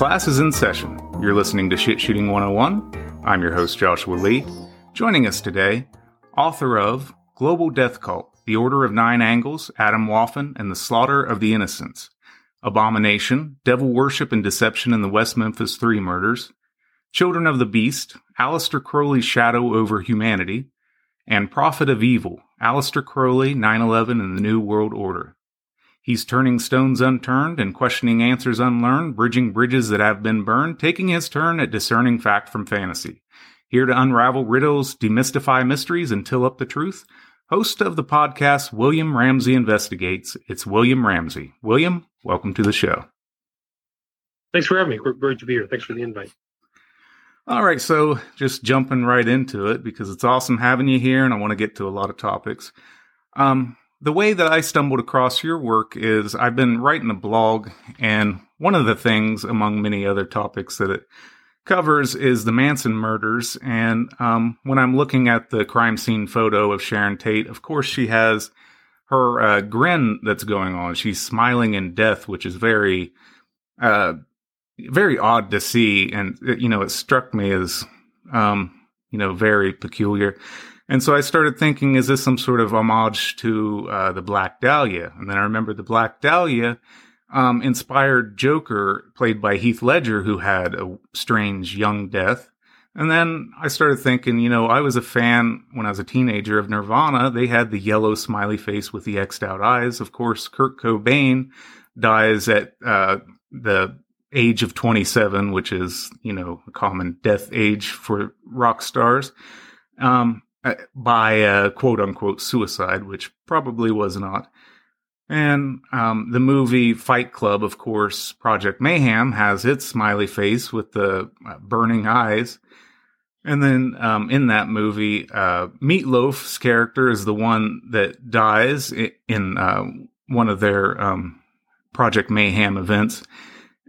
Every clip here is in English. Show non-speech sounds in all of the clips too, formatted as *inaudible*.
Class is in session. You're listening to Shit Shooting 101. I'm your host, Joshua Lee. Joining us today, author of Global Death Cult The Order of Nine Angles, Atomwaffen, and the Slaughter of the Innocents, Abomination, Devil Worship and Deception in the West Memphis Three Murders, Children of the Beast, Aleister Crowley's Shadow over Humanity, and Prophet of Evil, Aleister Crowley, 9 11 and the New World Order. He's turning stones unturned and questioning answers unlearned, bridging bridges that have been burned, taking his turn at discerning fact from fantasy. Here to unravel riddles, demystify mysteries, and till up the truth, host of the podcast William Ramsey Investigates, it's William Ramsey. William, welcome to the show. Thanks for having me. Great to be here. Thanks for the invite. All right, so just jumping right into it because it's awesome having you here, and I want to get to a lot of topics. Um, the way that I stumbled across your work is I've been writing a blog, and one of the things, among many other topics that it covers, is the Manson murders. And um, when I'm looking at the crime scene photo of Sharon Tate, of course, she has her uh, grin that's going on. She's smiling in death, which is very, uh, very odd to see. And, you know, it struck me as, um, you know, very peculiar. And so I started thinking, is this some sort of homage to uh, the Black Dahlia? And then I remember the Black Dahlia um, inspired Joker, played by Heath Ledger, who had a strange young death. And then I started thinking, you know, I was a fan when I was a teenager of Nirvana. They had the yellow smiley face with the X'd out eyes. Of course, Kurt Cobain dies at uh, the age of 27, which is, you know, a common death age for rock stars. Um, by a quote unquote suicide, which probably was not. And um, the movie Fight Club, of course, Project Mayhem has its smiley face with the uh, burning eyes. And then um, in that movie, uh, Meatloaf's character is the one that dies in uh, one of their um, Project Mayhem events.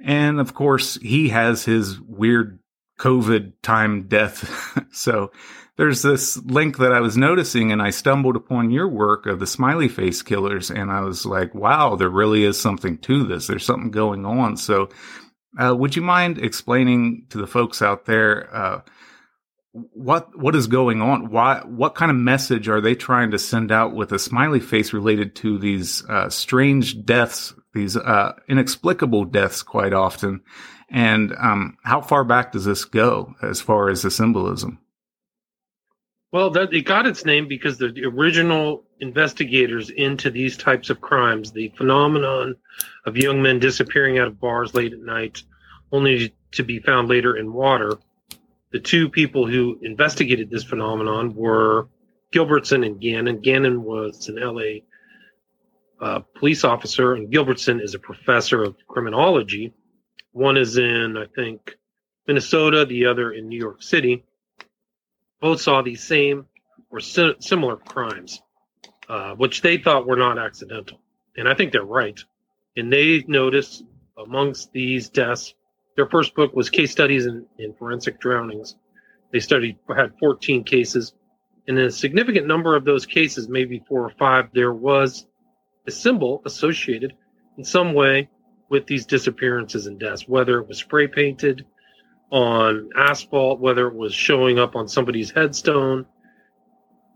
And of course, he has his weird COVID time death. *laughs* so there's this link that I was noticing and I stumbled upon your work of the smiley face killers and I was like, wow, there really is something to this. There's something going on. So, uh, would you mind explaining to the folks out there, uh, what what is going on? Why what kind of message are they trying to send out with a smiley face related to these uh, strange deaths, these uh, inexplicable deaths, quite often, and um, how far back does this go as far as the symbolism? Well, that it got its name because the original investigators into these types of crimes, the phenomenon of young men disappearing out of bars late at night, only to be found later in water. The two people who investigated this phenomenon were Gilbertson and Gannon. Gannon was an LA uh, police officer, and Gilbertson is a professor of criminology. One is in, I think, Minnesota, the other in New York City both saw these same or si- similar crimes, uh, which they thought were not accidental. And I think they're right. And they noticed amongst these deaths, their first book was Case Studies in, in Forensic Drownings. They studied, had 14 cases. And in a significant number of those cases, maybe four or five, there was a symbol associated in some way with these disappearances and deaths, whether it was spray painted, on asphalt, whether it was showing up on somebody's headstone.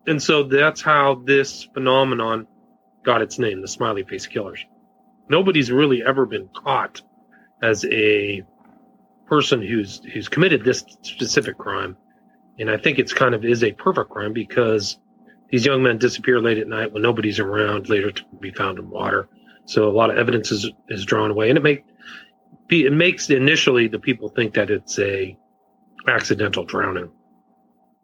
And so that's how this phenomenon got its name, the smiley face killers. Nobody's really ever been caught as a person who's who's committed this specific crime. And I think it's kind of is a perfect crime because these young men disappear late at night when nobody's around, later to be found in water. So a lot of evidence is, is drawn away. And it make it makes initially the people think that it's a accidental drowning.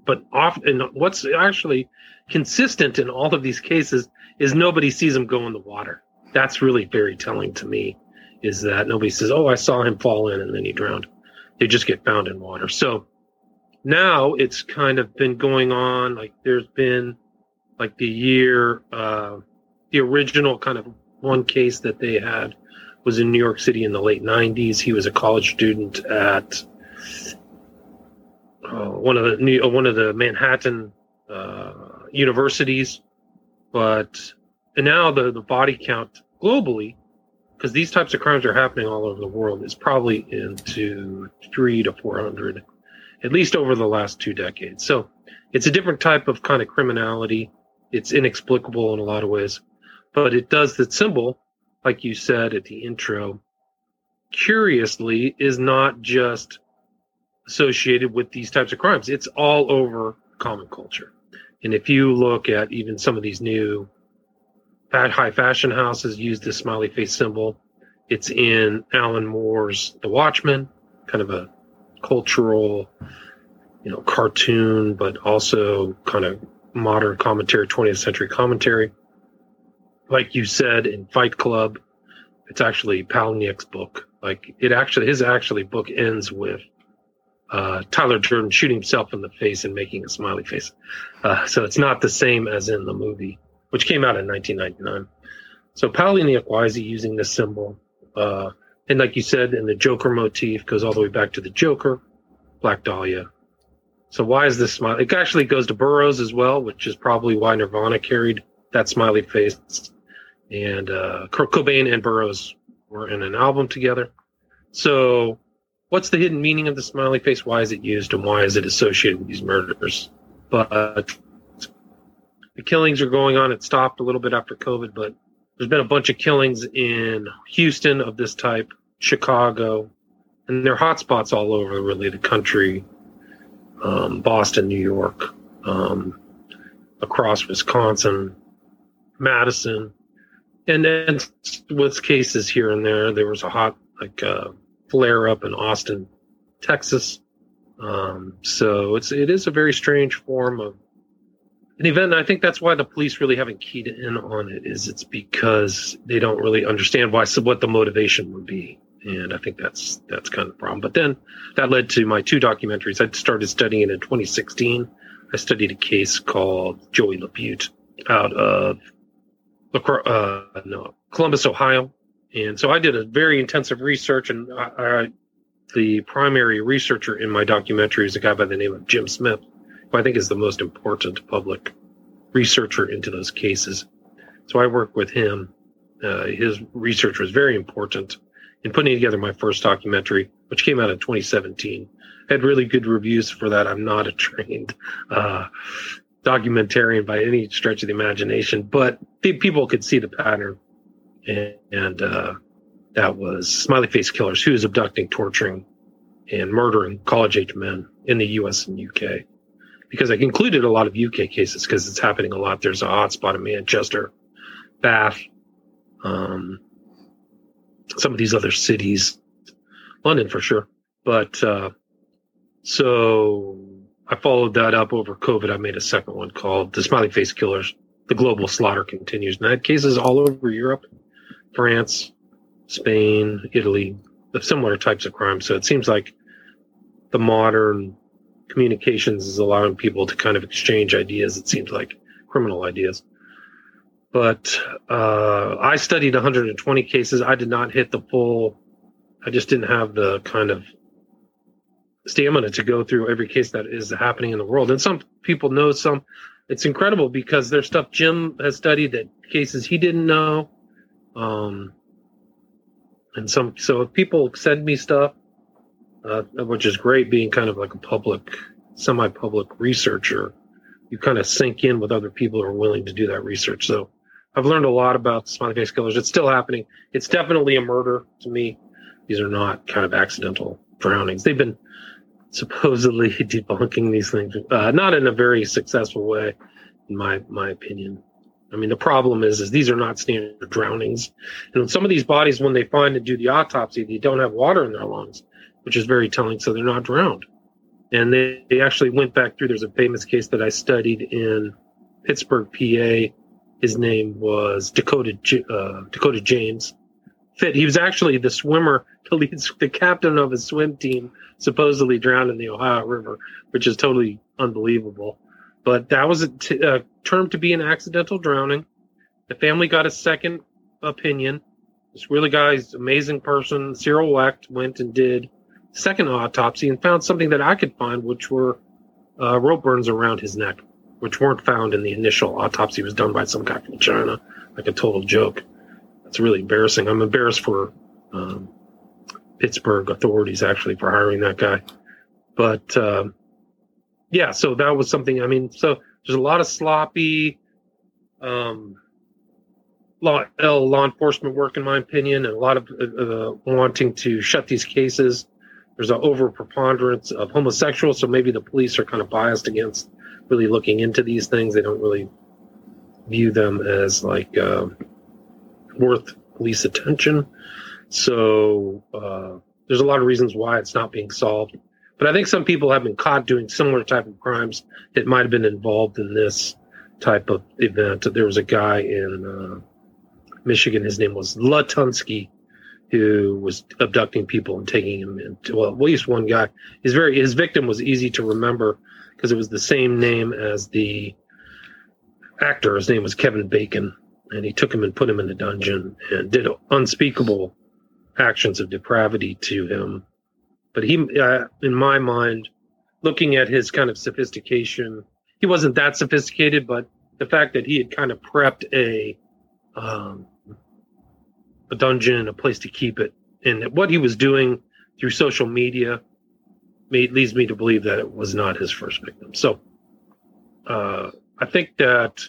But often what's actually consistent in all of these cases is nobody sees him go in the water. That's really very telling to me is that nobody says oh i saw him fall in and then he drowned. They just get found in water. So now it's kind of been going on like there's been like the year uh the original kind of one case that they had was in New York City in the late 90s. He was a college student at uh, one of the New, uh, one of the Manhattan uh, universities, but and now the the body count globally because these types of crimes are happening all over the world, is probably into three to 400, at least over the last two decades. So it's a different type of kind of criminality. It's inexplicable in a lot of ways, but it does the symbol, like you said at the intro, curiously, is not just associated with these types of crimes. It's all over common culture. And if you look at even some of these new high fashion houses use this smiley face symbol. It's in Alan Moore's The Watchmen, kind of a cultural, you know, cartoon, but also kind of modern commentary, 20th century commentary. Like you said in Fight Club, it's actually Palahniuk's book. Like it actually, his actually book ends with uh, Tyler Durden shooting himself in the face and making a smiley face. Uh, so it's not the same as in the movie which came out in 1999. So Palahniuk, why is he using this symbol? Uh, and like you said, in the Joker motif goes all the way back to the Joker, Black Dahlia. So why is this smile? It actually goes to Burroughs as well, which is probably why Nirvana carried that smiley face. And uh, Kurt Cobain and Burroughs were in an album together. So what's the hidden meaning of the smiley face? Why is it used, and why is it associated with these murders? But the killings are going on. It stopped a little bit after COVID, but there's been a bunch of killings in Houston of this type, Chicago, and there are hotspots all over really the country, um, Boston, New York, um, across Wisconsin, Madison, and then with cases here and there. There was a hot like uh, flare up in Austin, Texas. Um, so it's it is a very strange form of an event. I think that's why the police really haven't keyed in on it. Is it's because they don't really understand why so what the motivation would be, and I think that's that's kind of the problem. But then that led to my two documentaries. I started studying in 2016. I studied a case called Joey LaBute out of uh, no, Columbus, Ohio, and so I did a very intensive research, and I, I, the primary researcher in my documentary is a guy by the name of Jim Smith who I think is the most important public researcher into those cases. So I work with him. Uh, his research was very important in putting together my first documentary, which came out in 2017. I had really good reviews for that. I'm not a trained uh, documentarian by any stretch of the imagination, but people could see the pattern. And, and uh, that was smiley face killers who's abducting, torturing, and murdering college age men in the US and UK because I included a lot of UK cases because it's happening a lot. There's a hotspot in Manchester, Bath, um, some of these other cities, London for sure. But uh, so I followed that up over COVID. I made a second one called The Smiley Face Killers. The global slaughter continues. And I had cases all over Europe, France, Spain, Italy, of similar types of crimes. So it seems like the modern communications is allowing people to kind of exchange ideas. It seems like criminal ideas. But uh, I studied 120 cases. I did not hit the full. I just didn't have the kind of stamina to go through every case that is happening in the world. And some people know some. It's incredible because there's stuff Jim has studied that cases he didn't know. Um, and some so if people send me stuff uh, which is great being kind of like a public, semi public researcher. You kind of sink in with other people who are willing to do that research. So I've learned a lot about smiley face killers. It's still happening. It's definitely a murder to me. These are not kind of accidental drownings. They've been supposedly *laughs* debunking these things, uh, not in a very successful way, in my my opinion. I mean, the problem is, is these are not standard drownings, and some of these bodies, when they find and do the autopsy, they don't have water in their lungs which is very telling. So they're not drowned. And they, they actually went back through. There's a famous case that I studied in Pittsburgh, PA. His name was Dakota uh, Dakota James. Fit. He was actually the swimmer, the lead, *laughs* the captain of his swim team, supposedly drowned in the Ohio River, which is totally unbelievable. But that was a t- a term to be an accidental drowning. The family got a second opinion. This really guy's amazing person, Cyril Wecht, went and did second autopsy and found something that I could find, which were uh, rope burns around his neck, which weren't found in the initial autopsy. It was done by some guy from China, like a total joke. it's really embarrassing. I'm embarrassed for um, Pittsburgh authorities actually for hiring that guy. But um, yeah, so that was something. I mean, so there's a lot of sloppy um, law, law enforcement work, in my opinion, and a lot of uh, uh, wanting to shut these cases. There's an over preponderance of homosexuals, so maybe the police are kind of biased against really looking into these things. They don't really view them as like uh, worth police attention. So uh, there's a lot of reasons why it's not being solved. But I think some people have been caught doing similar type of crimes that might have been involved in this type of event. There was a guy in uh, Michigan. His name was Latunski, who was abducting people and taking them into well, at least one guy. His very his victim was easy to remember because it was the same name as the actor. His name was Kevin Bacon, and he took him and put him in a dungeon and did unspeakable actions of depravity to him. But he, uh, in my mind, looking at his kind of sophistication, he wasn't that sophisticated, but the fact that he had kind of prepped a um, a dungeon, a place to keep it, and what he was doing through social media made, leads me to believe that it was not his first victim. So uh, I think that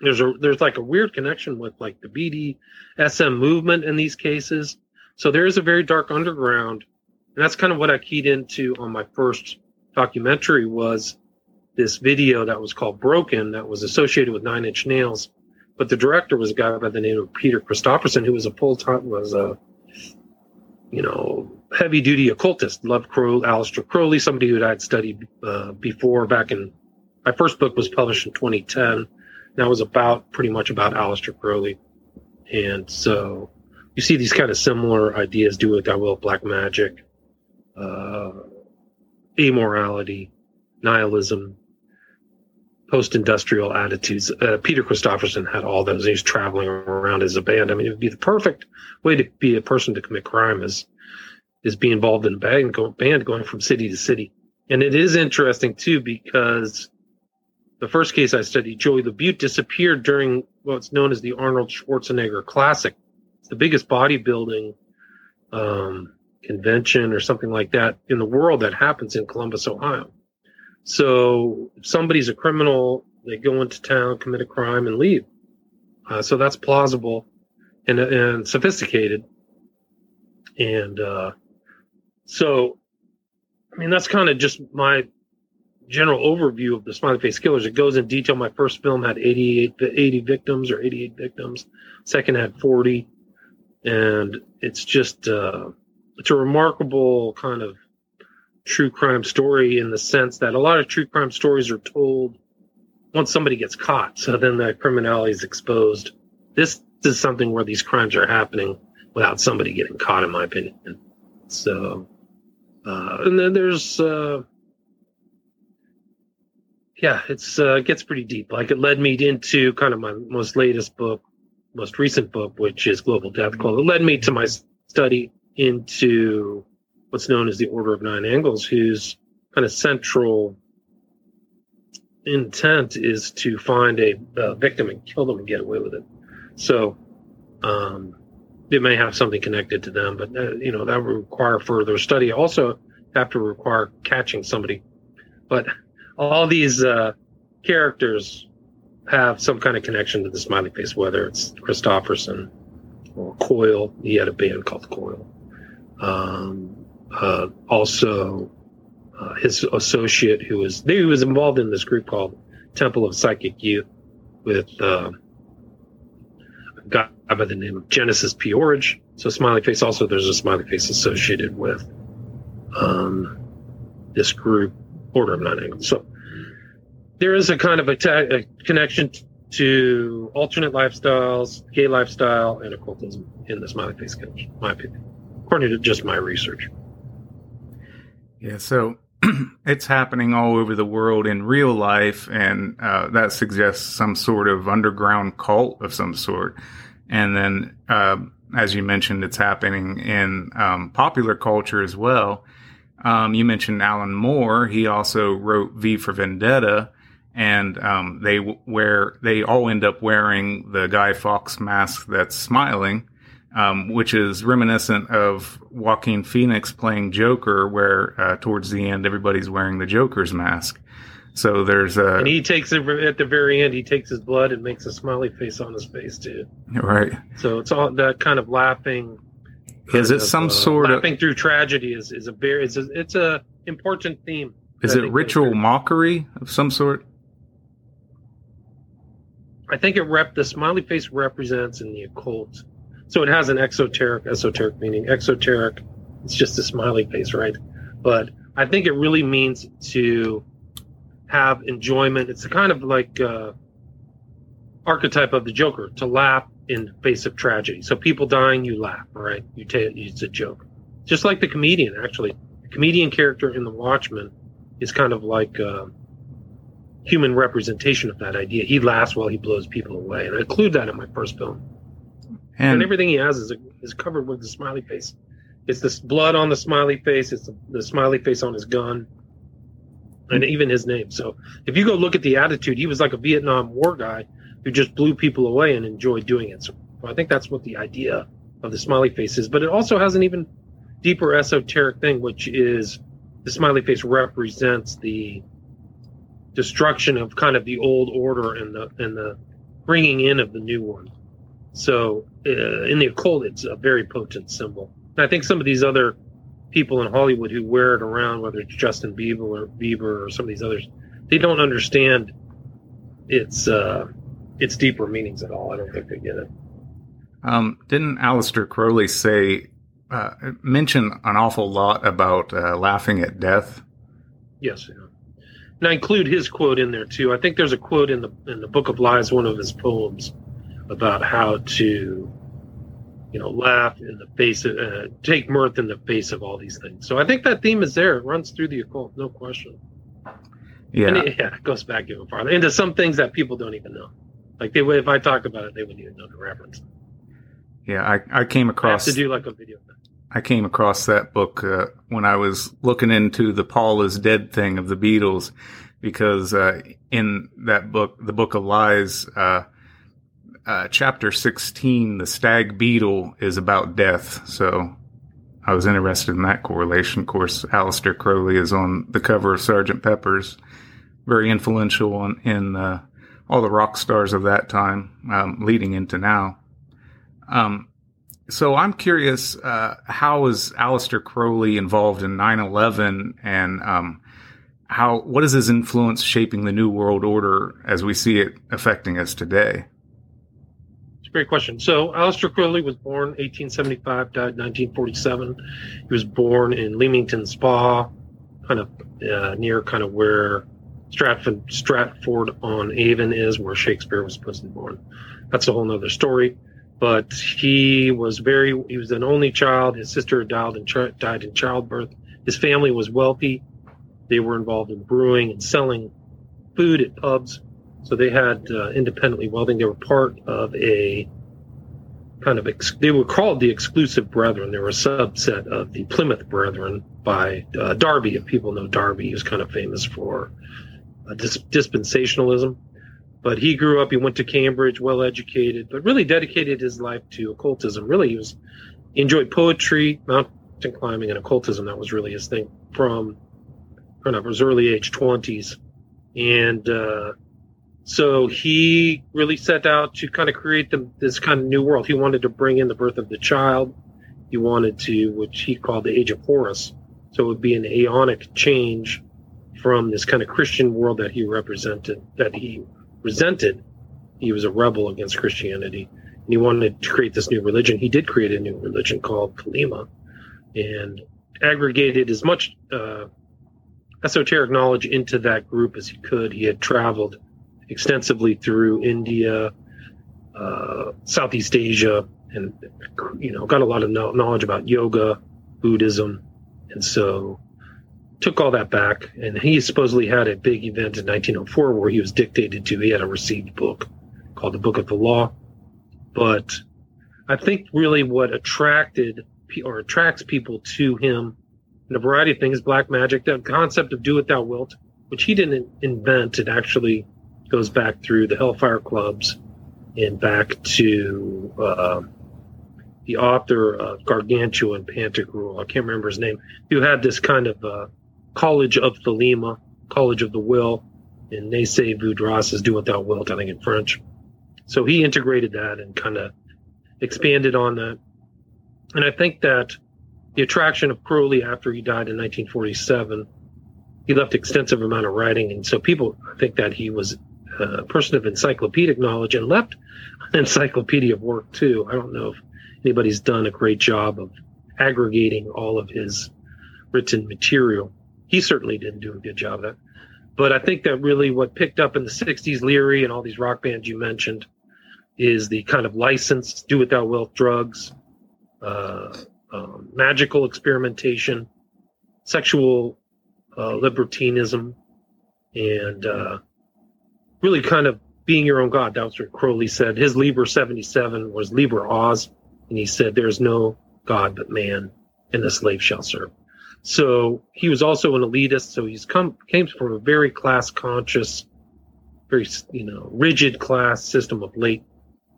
there's a there's like a weird connection with like the BDSM movement in these cases. So there is a very dark underground, and that's kind of what I keyed into on my first documentary was this video that was called Broken that was associated with Nine Inch Nails, but the director was a guy by the name of Peter Christopherson, who was a full time was a you know heavy duty occultist. Loved Crow, Aleister Crowley, somebody who I'd studied uh, before back in my first book was published in 2010. That was about pretty much about Aleister Crowley, and so you see these kind of similar ideas do with will black magic, uh, amorality, nihilism, post-industrial attitudes. Uh, Peter Christopherson had all those. He was traveling around as a band. I mean, it would be the perfect way to be a person to commit crime is is be involved in a band, go, band going from city to city. And it is interesting too because the first case I studied, Joey LaBute, disappeared during what's known as the Arnold Schwarzenegger Classic. It's the biggest bodybuilding um, convention or something like that in the world that happens in Columbus, Ohio. So if somebody's a criminal, they go into town, commit a crime, and leave. Uh, so that's plausible and, and sophisticated. And uh, so, I mean, that's kind of just my general overview of the smiley face killers. It goes in detail. My first film had 88, 80 victims or 88 victims. Second had 40. And it's just, uh, it's a remarkable kind of true crime story in the sense that a lot of true crime stories are told once somebody gets caught. So then the criminality is exposed. This is something where these crimes are happening without somebody getting caught, in my opinion. So, uh, and then there's, uh, yeah, it's uh, gets pretty deep. Like it led me into kind of my most latest book, most recent book, which is Global Death Cult. It led me to my study into what's known as the Order of Nine Angles, whose kind of central intent is to find a, a victim and kill them and get away with it. So, um, it may have something connected to them, but uh, you know that would require further study. Also, have to require catching somebody. But all these uh, characters have some kind of connection to the smiley face, whether it's Christopherson or Coil. He had a band called Coil. Um, uh, also uh, his associate who was he was involved in this group called Temple of Psychic Youth with uh, a guy by the name of Genesis P-Orridge. So smiley face. Also, there's a smiley face associated with um, this group, Order of Nine Angles. So there is a kind of a, ta- a connection to alternate lifestyles, gay lifestyle, and occultism in the smiley face connection, my opinion, according to just my research. Yeah, so *clears throat* it's happening all over the world in real life, and uh, that suggests some sort of underground cult of some sort. And then, uh, as you mentioned, it's happening in um, popular culture as well. Um, you mentioned Alan Moore. He also wrote V for Vendetta, and um, they wear they all end up wearing the Guy Fawkes mask that's smiling, um, which is reminiscent of Joaquin Phoenix playing Joker, where uh, towards the end everybody's wearing the Joker's mask. So there's a and he takes it at the very end. He takes his blood and makes a smiley face on his face too. Right. So it's all that kind of laughing. Is it of, some uh, sort laughing of laughing through tragedy? Is is a very it's a, it's a important theme. Is it ritual mockery of some sort? I think it rep the smiley face represents in the occult. So it has an exoteric, esoteric meaning. Exoteric, it's just a smiley face, right? But I think it really means to have enjoyment. It's a kind of like uh, archetype of the Joker to laugh in the face of tragedy. So people dying, you laugh, right? You take it's a joke, just like the comedian. Actually, the comedian character in The Watchmen is kind of like. Uh, human representation of that idea. He laughs while he blows people away, and I include that in my first film. And, and everything he has is a, is covered with the smiley face. It's this blood on the smiley face. It's the, the smiley face on his gun, and even his name. So if you go look at the attitude, he was like a Vietnam War guy who just blew people away and enjoyed doing it. So I think that's what the idea of the smiley face is. But it also has an even deeper esoteric thing, which is the smiley face represents the destruction of kind of the old order and the and the bringing in of the new one. So uh, in the occult, it's a very potent symbol. And I think some of these other people in Hollywood who wear it around, whether it's Justin Bieber or Bieber or some of these others, they don't understand its uh, its deeper meanings at all. I don't think they get it. Um, didn't Aleister Crowley say uh, mention an awful lot about uh, laughing at death? Yes. Yeah and I include his quote in there too. I think there's a quote in the in the Book of Lies, one of his poems, about how to, you know, laugh in the face of, uh, take mirth in the face of all these things. So I think that theme is there. It runs through the occult, no question. Yeah, it, yeah, it goes back even farther into some things that people don't even know. Like they, would, if I talk about it, they wouldn't even know the reference. Yeah, I, I came across I have to do like a video. I came across that book uh, when I was looking into the Paul is dead thing of the Beatles, because uh, in that book, the Book of Lies, uh, uh chapter sixteen, the stag beetle is about death. So I was interested in that correlation. Of course, Aleister Crowley is on the cover of Sergeant Pepper's, very influential on, in uh, all the rock stars of that time, um, leading into now. Um, so I'm curious, uh, how is Aleister Crowley involved in 9/11, and um, how what is his influence shaping the new world order as we see it affecting us today? It's a great question. So Aleister Crowley was born 1875, died 1947. He was born in Leamington Spa, kind of uh, near kind of where Stratford Stratford on Avon is, where Shakespeare was supposed to born. That's a whole nother story. But he was very he was an only child. His sister died in, died in childbirth. His family was wealthy. They were involved in brewing and selling food at pubs. So they had uh, independently welding. They were part of a kind of ex- they were called the exclusive brethren. They were a subset of the plymouth brethren by uh, darby if people know darby. He was kind of famous for dis- dispensationalism but he grew up, he went to Cambridge, well educated, but really dedicated his life to occultism. Really, he was he enjoyed poetry, mountain climbing, and occultism. That was really his thing from of his early age 20s. And uh, so he really set out to kind of create the, this kind of new world. He wanted to bring in the birth of the child. He wanted to, which he called the age of Horus. So it would be an aeonic change from this kind of Christian world that he represented, that he resented. He was a rebel against Christianity, and he wanted to create this new religion. He did create a new religion called Thelema, and aggregated as much uh, esoteric knowledge into that group as he could. He had traveled extensively through India, uh, Southeast Asia, and you know got a lot of knowledge about yoga, Buddhism, and so took all that back, and he supposedly had a big event in 1904 where he was dictated to. He had a received book called the Book of the Law. But I think really what attracted or attracts people to him in a variety of things, black magic, the concept of do it thou wilt, which he didn't invent. It actually goes back through the Hellfire clubs and back to uh, the author of Gargantua and Pantagruel. I can't remember his name. Who had this kind of uh, College of Thelema, College of the Will, and they say voudras is do what thou wilt, I think in French. So he integrated that and kind of expanded on that. And I think that the attraction of Crowley after he died in 1947, he left extensive amount of writing, and so people think that he was a person of encyclopedic knowledge and left an *laughs* encyclopedia of work too. I don't know if anybody's done a great job of aggregating all of his written material. He certainly didn't do a good job of that. But I think that really what picked up in the 60s, Leary and all these rock bands you mentioned, is the kind of license, do thou wilt drugs, uh, um, magical experimentation, sexual uh, libertinism, and uh, really kind of being your own god. That was what Crowley said. His Liber 77 was Liber Oz, and he said, There's no God but man, and the slave shall serve. So he was also an elitist. So he's come came from a very class conscious, very you know rigid class system of late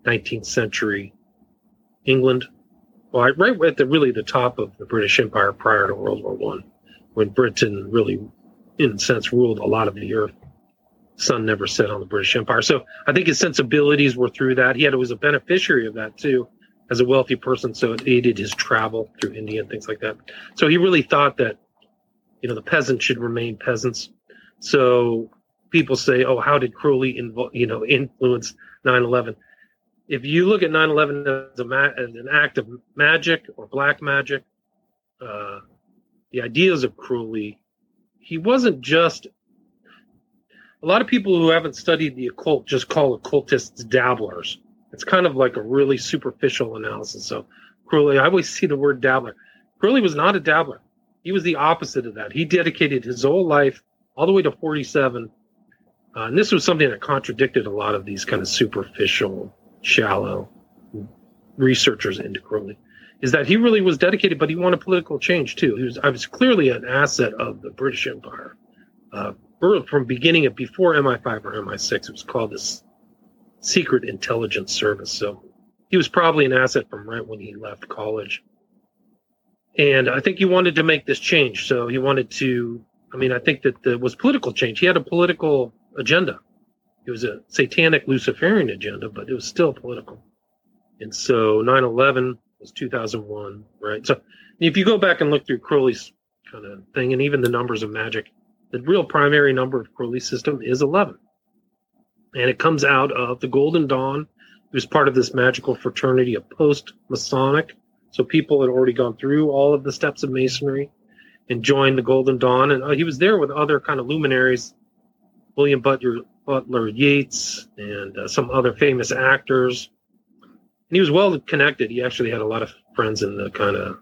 19th century England. Well, right at the really the top of the British Empire prior to World War One, when Britain really, in a sense, ruled a lot of the earth. Sun never set on the British Empire. So I think his sensibilities were through that. He had it was a beneficiary of that too as a wealthy person, so it aided his travel through India and things like that. So he really thought that, you know, the peasants should remain peasants. So people say, "Oh, how did Crowley, invo- you know, influence 9/11?" If you look at 9/11 as, ma- as an act of magic or black magic, uh, the ideas of Crowley, he wasn't just. A lot of people who haven't studied the occult just call occultists dabblers it's kind of like a really superficial analysis. So Crowley, I always see the word dabbler. Crowley was not a dabbler. He was the opposite of that. He dedicated his whole life all the way to 47. Uh, and this was something that contradicted a lot of these kind of superficial, shallow researchers into Crowley, is that he really was dedicated, but he wanted political change too. He was, I was clearly an asset of the British Empire. Uh, from beginning of before MI5 or MI6, it was called this secret intelligence service. So he was probably an asset from right when he left college. And I think he wanted to make this change. So he wanted to, I mean, I think that there was political change. He had a political agenda. It was a satanic Luciferian agenda, but it was still political. And so 9 11 was 2001, right? So if you go back and look through Crowley's kind of thing and even the numbers of magic, the real primary number of Crowley's system is 11 and it comes out of the Golden Dawn. Was part of this magical fraternity of post Masonic. So people had already gone through all of the steps of Masonry and joined the Golden Dawn. And uh, he was there with other kind of luminaries, William Butler, Butler Yeats, and uh, some other famous actors. And he was well connected. He actually had a lot of friends in the kind of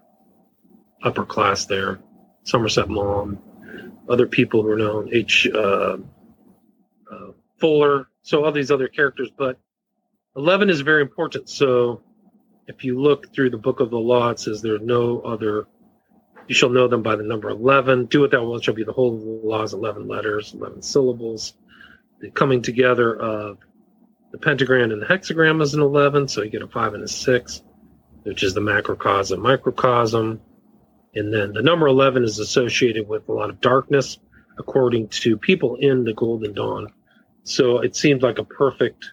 upper class there. Somerset Maugham, other people who are known, H. Uh, Fuller, so all these other characters, but 11 is very important. So if you look through the book of the law, it says there's no other, you shall know them by the number 11. Do what thou wilt shall be the whole of the laws, 11 letters, 11 syllables. The coming together of the pentagram and the hexagram is an 11, so you get a 5 and a 6, which is the macrocosm, microcosm. And then the number 11 is associated with a lot of darkness, according to people in the Golden Dawn. So it seemed like a perfect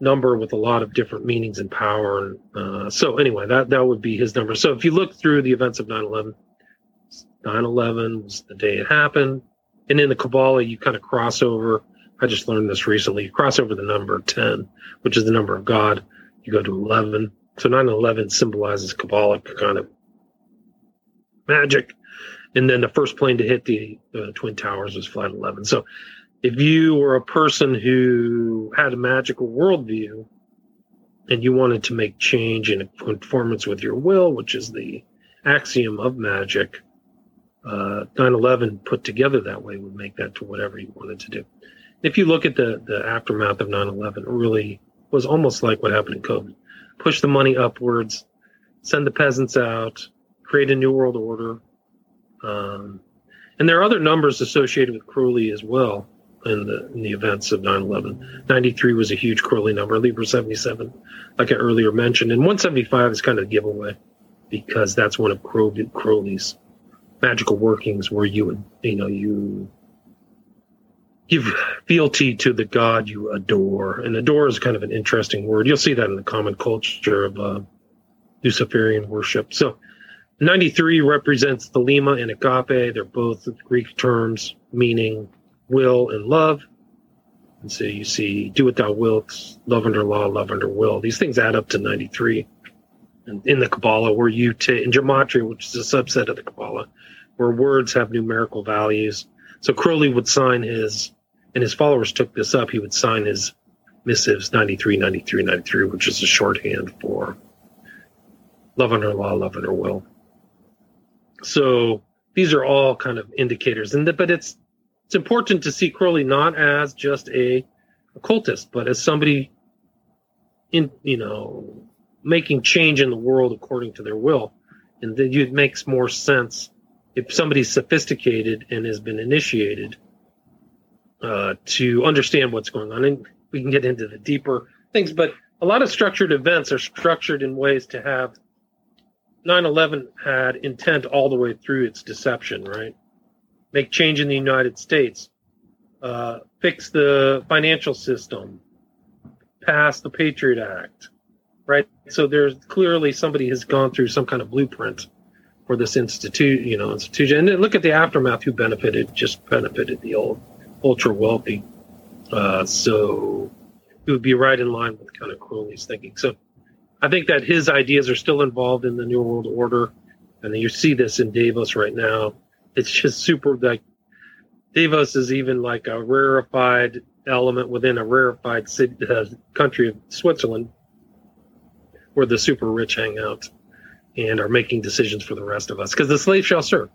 number with a lot of different meanings and power. And uh, so anyway, that that would be his number. So if you look through the events of 9/11, 9/11 was the day it happened, and in the Kabbalah you kind of cross over. I just learned this recently. You cross over the number 10, which is the number of God. You go to 11. So 9/11 symbolizes Kabbalic kind of magic. And then the first plane to hit the uh, Twin Towers was Flight 11. So if you were a person who had a magical worldview and you wanted to make change in conformance with your will, which is the axiom of magic, uh, 9/11 put together that way would make that to whatever you wanted to do. If you look at the the aftermath of 9/11, it really was almost like what happened in COVID. Push the money upwards, send the peasants out, create a new world order. Um, And there are other numbers associated with Crowley as well in the in the events of 9/11. 93 was a huge Crowley number, Liber 77, like I earlier mentioned, and 175 is kind of a giveaway because that's one of Crowley's magical workings, where you you know you give fealty to the god you adore, and adore is kind of an interesting word. You'll see that in the common culture of uh, Luciferian worship. So. 93 represents Thelema and Agape. They're both Greek terms meaning will, and love. And so you see, do what thou wilt, love under law, love under will. These things add up to 93. And in the Kabbalah, where you take, in Gematria, which is a subset of the Kabbalah, where words have numerical values. So Crowley would sign his, and his followers took this up, he would sign his missives 93, 93, 93, which is a shorthand for love under law, love under will. So these are all kind of indicators. And the, but it's it's important to see Crowley not as just a occultist, but as somebody in you know making change in the world according to their will, and then it makes more sense if somebody's sophisticated and has been initiated uh, to understand what's going on. And we can get into the deeper things, but a lot of structured events are structured in ways to have 9/11 had intent all the way through its deception, right? Make change in the United States, uh, fix the financial system, pass the Patriot Act, right? So there's clearly somebody has gone through some kind of blueprint for this institute, you know, institution. And look at the aftermath. Who benefited? Just benefited the old ultra wealthy. Uh, so it would be right in line with kind of Crowley's thinking. So I think that his ideas are still involved in the New World Order, and you see this in Davos right now it's just super like Davos is even like a rarefied element within a rarefied city, uh, country of Switzerland, where the super rich hang out and are making decisions for the rest of us. Because the slave shall serve;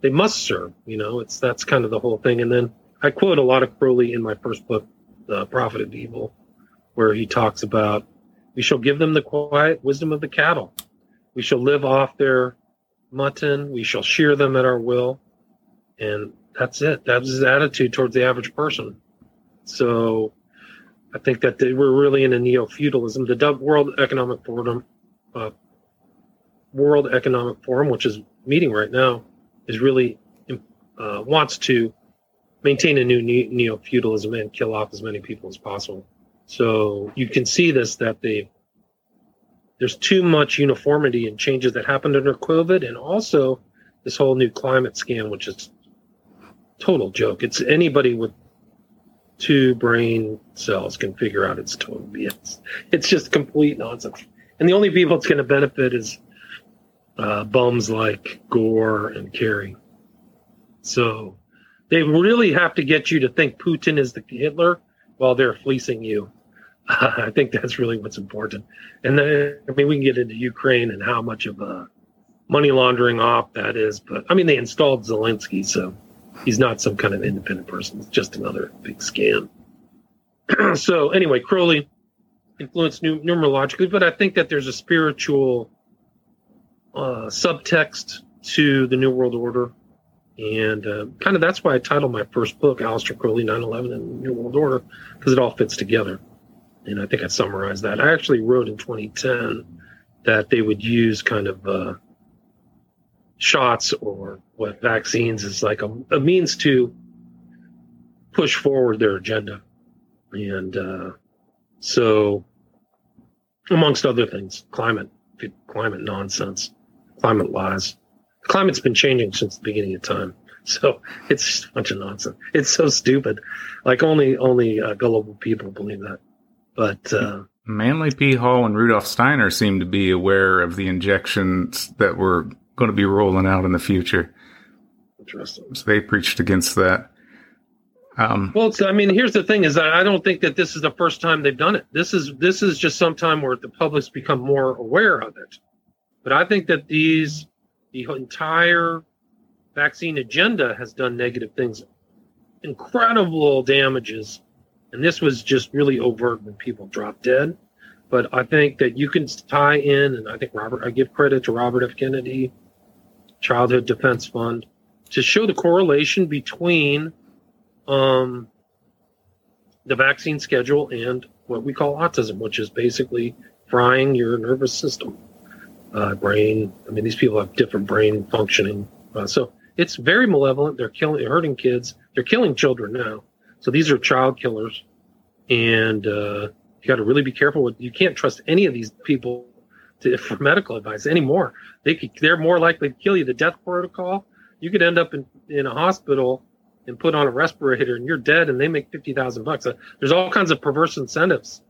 they must serve. You know, it's that's kind of the whole thing. And then I quote a lot of Crowley in my first book, The Prophet of Evil, where he talks about we shall give them the quiet wisdom of the cattle. We shall live off their mutton. We shall shear them at our will. And that's it. That's his attitude towards the average person. So I think that they, we're really in a neo feudalism. The World Economic Forum, uh, World Economic Forum, which is meeting right now, is really uh, wants to maintain a new neo feudalism and kill off as many people as possible. So you can see this that they there's too much uniformity and changes that happened under COVID, and also this whole new climate scam, which is total joke. It's anybody with two brain cells can figure out it's total BS. It's just complete nonsense. And the only people it's going to benefit is uh, bums like Gore and Kerry. So they really have to get you to think Putin is the Hitler while they're fleecing you. *laughs* I think that's really what's important. And then, I mean, we can get into Ukraine and how much of a money laundering off that is, but I mean, they installed Zelensky, so he's not some kind of independent person. It's just another big scam. *clears throat* so, anyway, Crowley influenced numerologically, but I think that there's a spiritual uh, subtext to the New World Order. And uh, kind of that's why I titled my first book, Aleister Crowley 9 11 and New World Order, because it all fits together and I think I summarized that. I actually wrote in 2010 that they would use kind of uh, shots or what vaccines is like a, a, means to push forward their agenda, and uh, so amongst other things, climate climate nonsense, climate lies. Climate's been changing since the beginning of time. So it's just a bunch of nonsense. It's so stupid. Like only only uh, gullible people believe that. But uh, Manly P. Hall and Rudolf Steiner seem to be aware of the injections that were going to be rolling out in the future. Interesting. So they preached against that. Um, well, I mean, here's the thing: is I don't think that this is the first time they've done it. This is this is just some time where the public's become more aware of it. But I think that these the entire vaccine agenda has done negative things, incredible damages and this was just really overt when people dropped dead. But I think that you can tie in, and I think Robert, I give credit to Robert F. Kennedy, Childhood Defense Fund, to show the correlation between um, the vaccine schedule and what we call autism, which is basically frying your nervous system, uh, brain. I mean, these people have different brain functioning. Uh, so it's very malevolent. They're killing, hurting kids. They're killing children now. So these are child killers, and uh, you got to really be careful with. You can't trust any of these people to, for medical advice anymore. They could, they're more likely to kill you. The death protocol, you could end up in, in a hospital and put on a respirator and you're dead and they make 50,000 bucks. Uh, there's all kinds of perverse incentives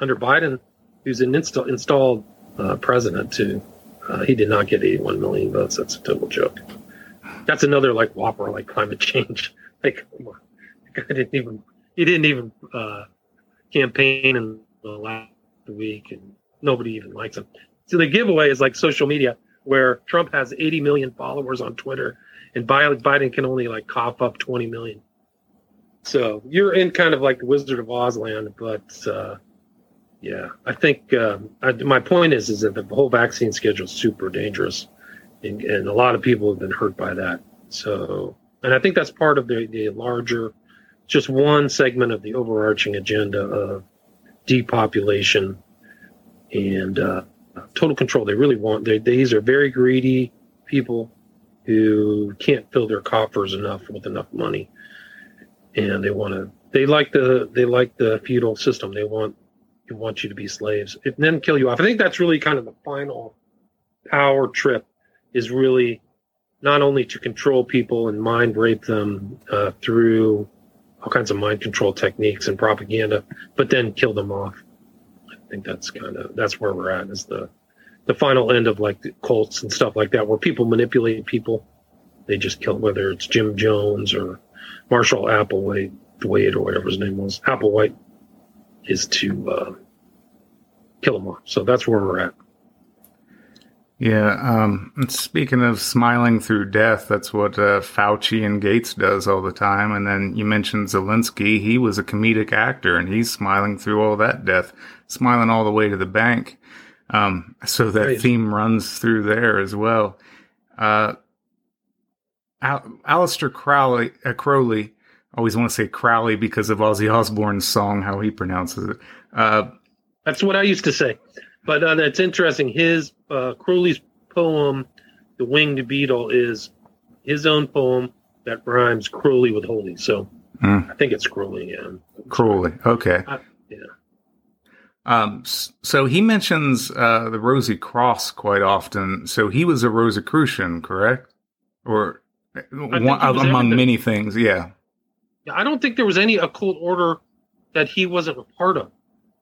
under Biden, who's an install, installed uh, president too. Uh, he did not get 81 million votes. That's a total joke. That's another like whopper, like climate *laughs* change. Like, I didn't even, he didn't even uh, campaign in the last week and nobody even likes him. So the giveaway is like social media where Trump has 80 million followers on Twitter and Biden can only like cough up 20 million. So you're in kind of like the Wizard of Oz land, but uh, yeah, I think um, I, my point is is that the whole vaccine schedule is super dangerous, and, and, a lot of people have been hurt by that. So, and I think that's part of the, the larger, just one segment of the overarching agenda of depopulation and uh, total control. They really want. They, these are very greedy people who can't fill their coffers enough with enough money, and they want to. They like the they like the feudal system. They want they want you to be slaves and then kill you off. I think that's really kind of the final power trip is really not only to control people and mind rape them uh, through all kinds of mind control techniques and propaganda, but then kill them off. I think that's kind of that's where we're at is the the final end of like cults and stuff like that, where people manipulate people. They just kill whether it's Jim Jones or Marshall Applewhite, Wade or whatever his name was, Applewhite, is to uh, kill them off. So that's where we're at. Yeah. Um, speaking of smiling through death, that's what uh, Fauci and Gates does all the time. And then you mentioned Zelensky. He was a comedic actor, and he's smiling through all that death, smiling all the way to the bank. Um, so that Great. theme runs through there as well. Uh, Al- Aleister Crowley, uh, Crowley, always want to say Crowley because of Ozzy Osbourne's song, how he pronounces it. Uh, That's what I used to say. But uh, that's interesting. His uh, Crowley's poem, "The Winged Beetle," is his own poem that rhymes Crowley with holy. So mm. I think it's Crowley. Yeah. Crowley. Okay. I, yeah. Um, so he mentions uh, the Rosy Cross quite often. So he was a Rosicrucian, correct? Or one, among everything. many things, yeah. yeah. I don't think there was any occult order that he wasn't a part of.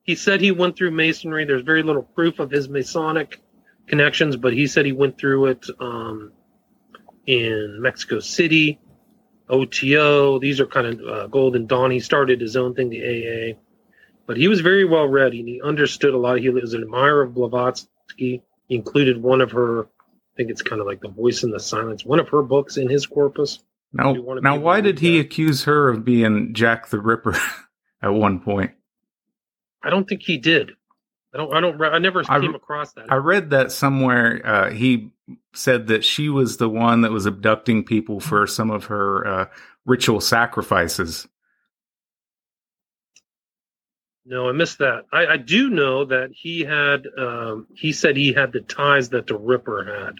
He said he went through Masonry. There's very little proof of his Masonic connections, but he said he went through it um, in Mexico City, OTO. These are kind of uh, Golden Dawn. He started his own thing, the AA but he was very well read and he understood a lot. He was an admirer of Blavatsky. He included one of her, I think it's kind of like The Voice in the Silence, one of her books in his corpus. Now, now why did he that. accuse her of being Jack the Ripper *laughs* at one point? I don't think he did. I don't. I don't. I never I, came across that. I read that somewhere. Uh, he said that she was the one that was abducting people for some of her uh, ritual sacrifices. No, I missed that. I, I do know that he had. Um, he said he had the ties that the Ripper had,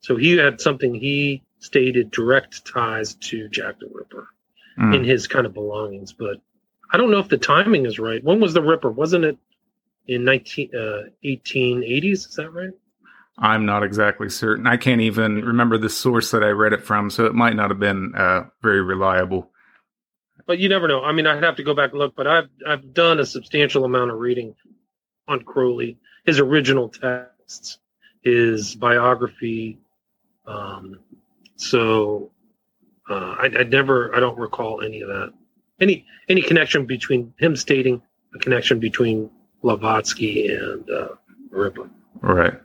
so he had something he stated direct ties to Jack the Ripper mm. in his kind of belongings. But I don't know if the timing is right. When was the Ripper? Wasn't it in 19, uh, 1880s? Is that right? I'm not exactly certain. I can't even remember the source that I read it from, so it might not have been uh, very reliable but you never know. I mean, I'd have to go back and look, but I've I've done a substantial amount of reading on Crowley, his original texts, his biography. Um, so uh, I, I never, I don't recall any of that. Any any connection between him stating a connection between Blavatsky and uh, Ripper. Right.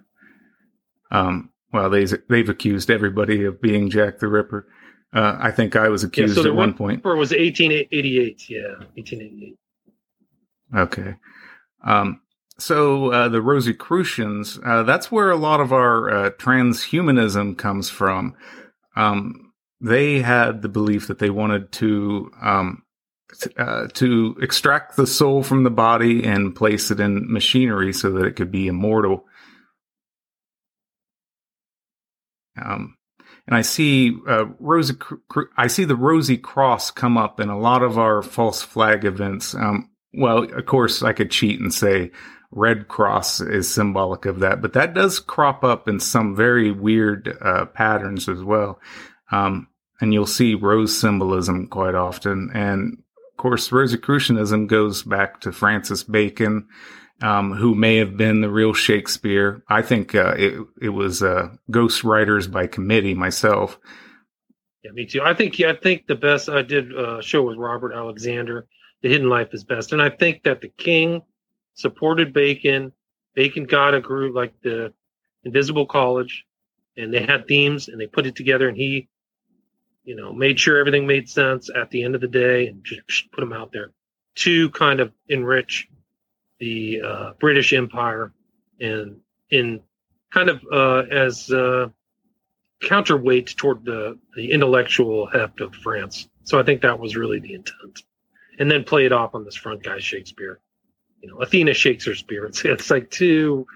Um, well, they they've accused everybody of being Jack the Ripper. Uh, I think I was accused yeah, so at one point. Or was 1888? Yeah, 1888. Okay. Um, so uh, the Rosicrucians, uh, that's where a lot of our uh, transhumanism comes from. Um, they had the belief that they wanted to um, uh, to extract the soul from the body and place it in machinery so that it could be immortal. Um, and I see uh, Rosie, I see the Rosy Cross come up in a lot of our false flag events. Um, well, of course, I could cheat and say Red Cross is symbolic of that, but that does crop up in some very weird uh, patterns as well. Um, and you'll see rose symbolism quite often. And course, Rosicrucianism goes back to Francis Bacon, um, who may have been the real Shakespeare. I think uh, it, it was uh, ghost writers by committee myself. Yeah, me too. I think yeah, I think the best I did uh, show was Robert Alexander. The Hidden Life is best, and I think that the King supported Bacon. Bacon got a group like the Invisible College, and they had themes, and they put it together, and he you know, made sure everything made sense at the end of the day and just put them out there to kind of enrich the uh, British Empire and in kind of uh, as uh, counterweight toward the, the intellectual heft of France. So I think that was really the intent. And then play it off on this front guy, Shakespeare. You know, Athena shakes her spirits. *laughs* It's like too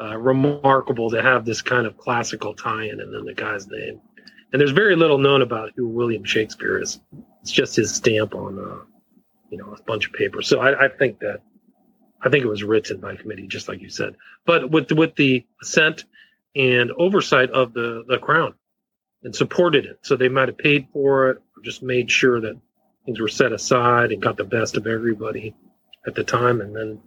uh, remarkable to have this kind of classical tie-in and then the guy's name and there's very little known about who William Shakespeare is. It's just his stamp on, uh, you know, a bunch of paper. So I, I, think that, I think it was written by committee, just like you said, but with with the assent and oversight of the the crown, and supported it. So they might have paid for it, or just made sure that things were set aside and got the best of everybody at the time, and then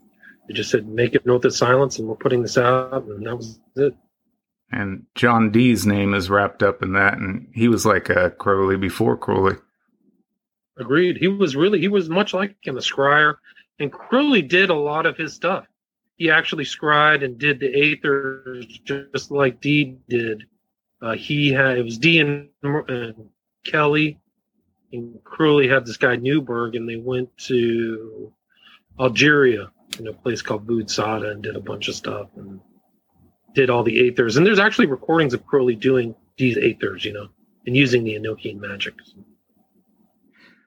they just said, "Make it note of silence," and we're putting this out, and that was it. And John Dee's name is wrapped up in that, and he was like a Crowley before Crowley. Agreed. He was really he was much like him, a scryer, and Crowley did a lot of his stuff. He actually scried and did the aethers just like Dee did. Uh, he had it was Dee and, and Kelly, and Crowley had this guy Neuburg, and they went to Algeria in a place called Bou Saâda and did a bunch of stuff. And did all the aethers, and there's actually recordings of Crowley doing these aethers, you know, and using the Enochian magic.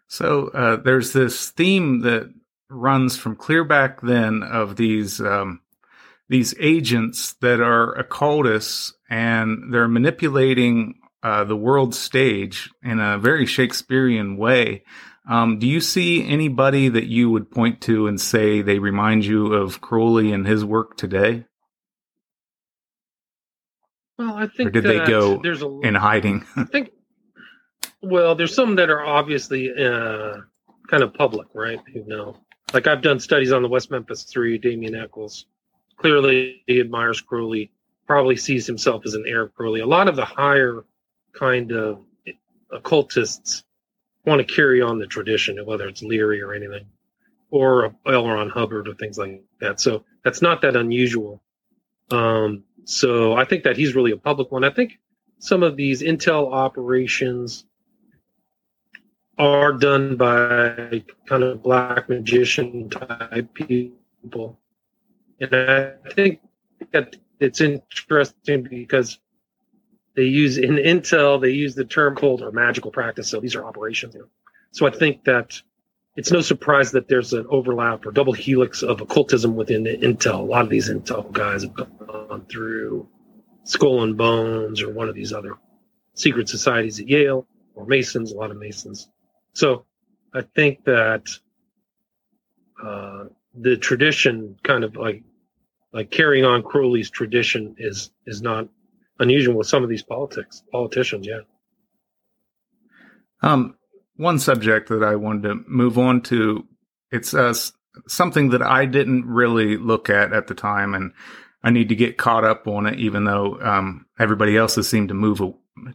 So uh, there's this theme that runs from clear back then of these um, these agents that are occultists, and they're manipulating uh, the world stage in a very Shakespearean way. Um, do you see anybody that you would point to and say they remind you of Crowley and his work today? Well, I think or did they go there's a, in hiding? *laughs* I think. Well, there's some that are obviously uh, kind of public, right? Who know? Like I've done studies on the West Memphis Three, Damien Echols Clearly, he admires Crowley. Probably sees himself as an heir of Crowley. A lot of the higher kind of occultists want to carry on the tradition, whether it's Leary or anything, or L. Ron Hubbard or things like that. So that's not that unusual. Um, so I think that he's really a public one. I think some of these intel operations are done by kind of black magician type people. And I think that it's interesting because they use in intel they use the term cold or magical practice. So these are operations. So I think that it's no surprise that there's an overlap or double helix of occultism within Intel. A lot of these Intel guys have gone through Skull and Bones or one of these other secret societies at Yale or Masons, a lot of Masons. So I think that uh, the tradition, kind of like like carrying on Crowley's tradition, is is not unusual with some of these politics politicians. Yeah. Um, one subject that I wanted to move on to. It's uh, something that I didn't really look at at the time, and I need to get caught up on it. Even though um, everybody else has seemed to move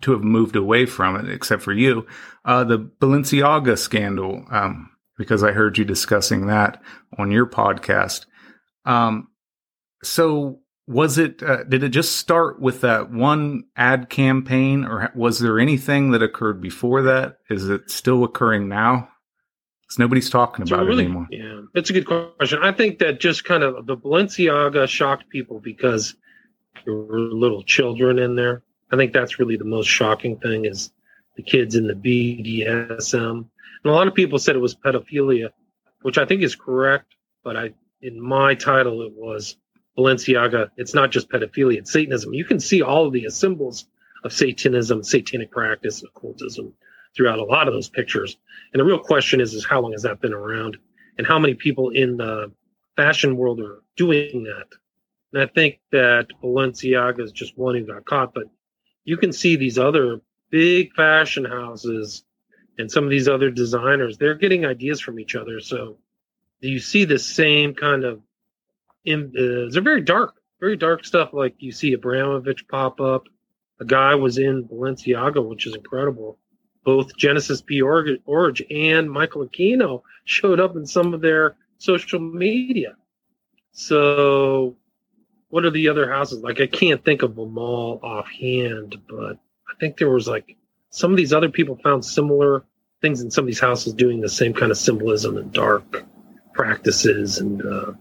to have moved away from it, except for you, uh, the Balenciaga scandal. Um, because I heard you discussing that on your podcast. Um, so was it uh, did it just start with that one ad campaign or was there anything that occurred before that is it still occurring now because nobody's talking about really, it anymore yeah it's a good question i think that just kind of the balenciaga shocked people because there were little children in there i think that's really the most shocking thing is the kids in the BDSM. And a lot of people said it was pedophilia, which I think is correct. But I, in my title, it was Balenciaga. It's not just pedophilia; it's Satanism. You can see all of the symbols of Satanism, satanic practice, and occultism throughout a lot of those pictures. And the real question is, is how long has that been around, and how many people in the fashion world are doing that? And I think that Balenciaga is just one who got caught, but you can see these other big fashion houses and some of these other designers, they're getting ideas from each other. So do you see the same kind of, in, uh, they're very dark, very dark stuff. Like you see Abramović pop up. A guy was in Balenciaga, which is incredible. Both Genesis P. Orridge and Michael Aquino showed up in some of their social media. So what are the other houses? Like I can't think of them all offhand, but I think there was like some of these other people found similar things in some of these houses doing the same kind of symbolism and dark practices and uh,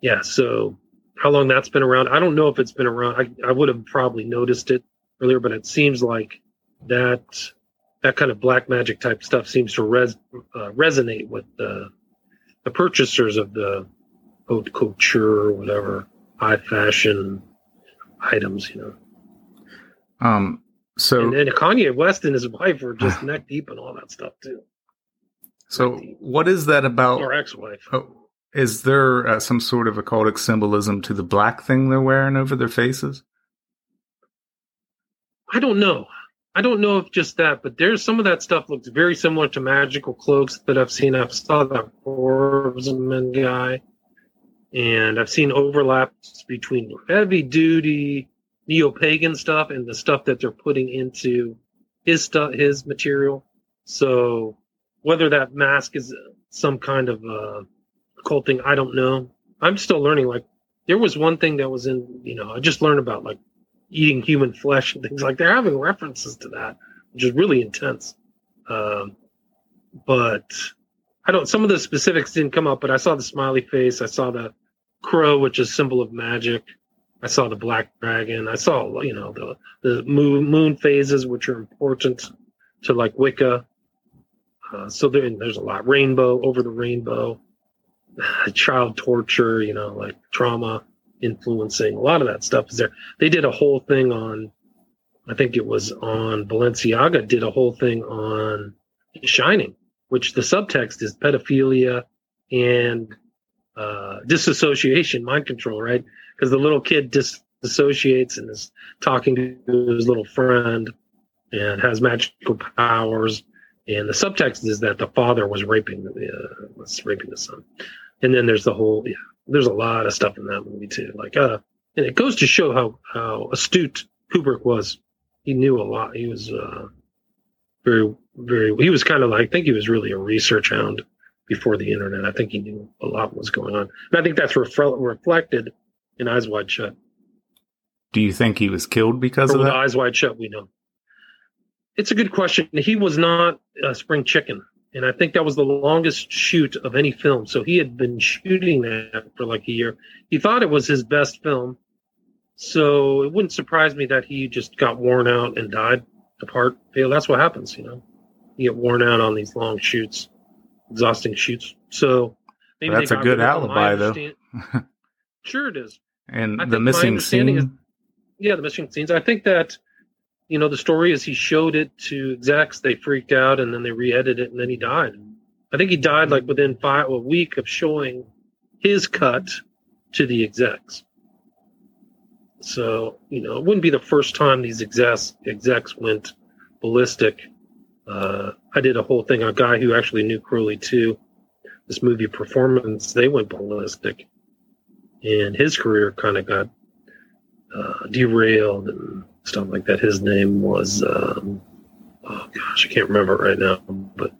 yeah so how long that's been around i don't know if it's been around i, I would have probably noticed it earlier but it seems like that that kind of black magic type stuff seems to res, uh, resonate with the the purchasers of the haute couture or whatever high fashion items, you know. Um. So and, and Kanye West and his wife are just *sighs* neck deep in all that stuff too. So what is that about? Or ex-wife. Oh, is there uh, some sort of occultic symbolism to the black thing they're wearing over their faces? I don't know. I don't know if just that, but there's some of that stuff looks very similar to magical cloaks that I've seen. I've saw that Forbes Men guy and I've seen overlaps between heavy duty neo pagan stuff and the stuff that they're putting into his stuff, his material. So whether that mask is some kind of uh, thing, I don't know. I'm still learning. Like there was one thing that was in, you know, I just learned about like eating human flesh and things like. They're having references to that, which is really intense. Um, but I don't. Some of the specifics didn't come up, but I saw the smiley face. I saw the crow, which is symbol of magic. I saw the black dragon. I saw you know the the moon moon phases, which are important to like Wicca. Uh, so there, there's a lot. Rainbow over the rainbow, *sighs* child torture. You know, like trauma influencing. A lot of that stuff is there. They did a whole thing on. I think it was on Balenciaga. Did a whole thing on Shining which the subtext is pedophilia and uh, disassociation, mind control, right? Because the little kid dis- dissociates and is talking to his little friend and has magical powers. And the subtext is that the father was raping the uh, was raping the son. And then there's the whole yeah. There's a lot of stuff in that movie too. Like uh, and it goes to show how how astute Kubrick was. He knew a lot. He was uh, very, very. He was kind of like I think he was really a research hound before the internet. I think he knew a lot was going on, and I think that's refre- reflected in Eyes Wide Shut. Do you think he was killed because or of that? Eyes Wide Shut, we know. It's a good question. He was not a spring chicken, and I think that was the longest shoot of any film. So he had been shooting that for like a year. He thought it was his best film, so it wouldn't surprise me that he just got worn out and died depart, fail. That's what happens, you know. You get worn out on these long shoots, exhausting shoots. So maybe that's a good alibi, though. *laughs* sure, it is. And the missing scene. Is, yeah, the missing scenes. I think that you know the story is he showed it to execs, they freaked out, and then they re-edited it, and then he died. I think he died like within five a week of showing his cut to the execs. So, you know, it wouldn't be the first time these execs, execs went ballistic. Uh, I did a whole thing on a guy who actually knew Crowley too. This movie performance, they went ballistic. And his career kind of got uh, derailed and stuff like that. His name was, um, oh gosh, I can't remember right now, but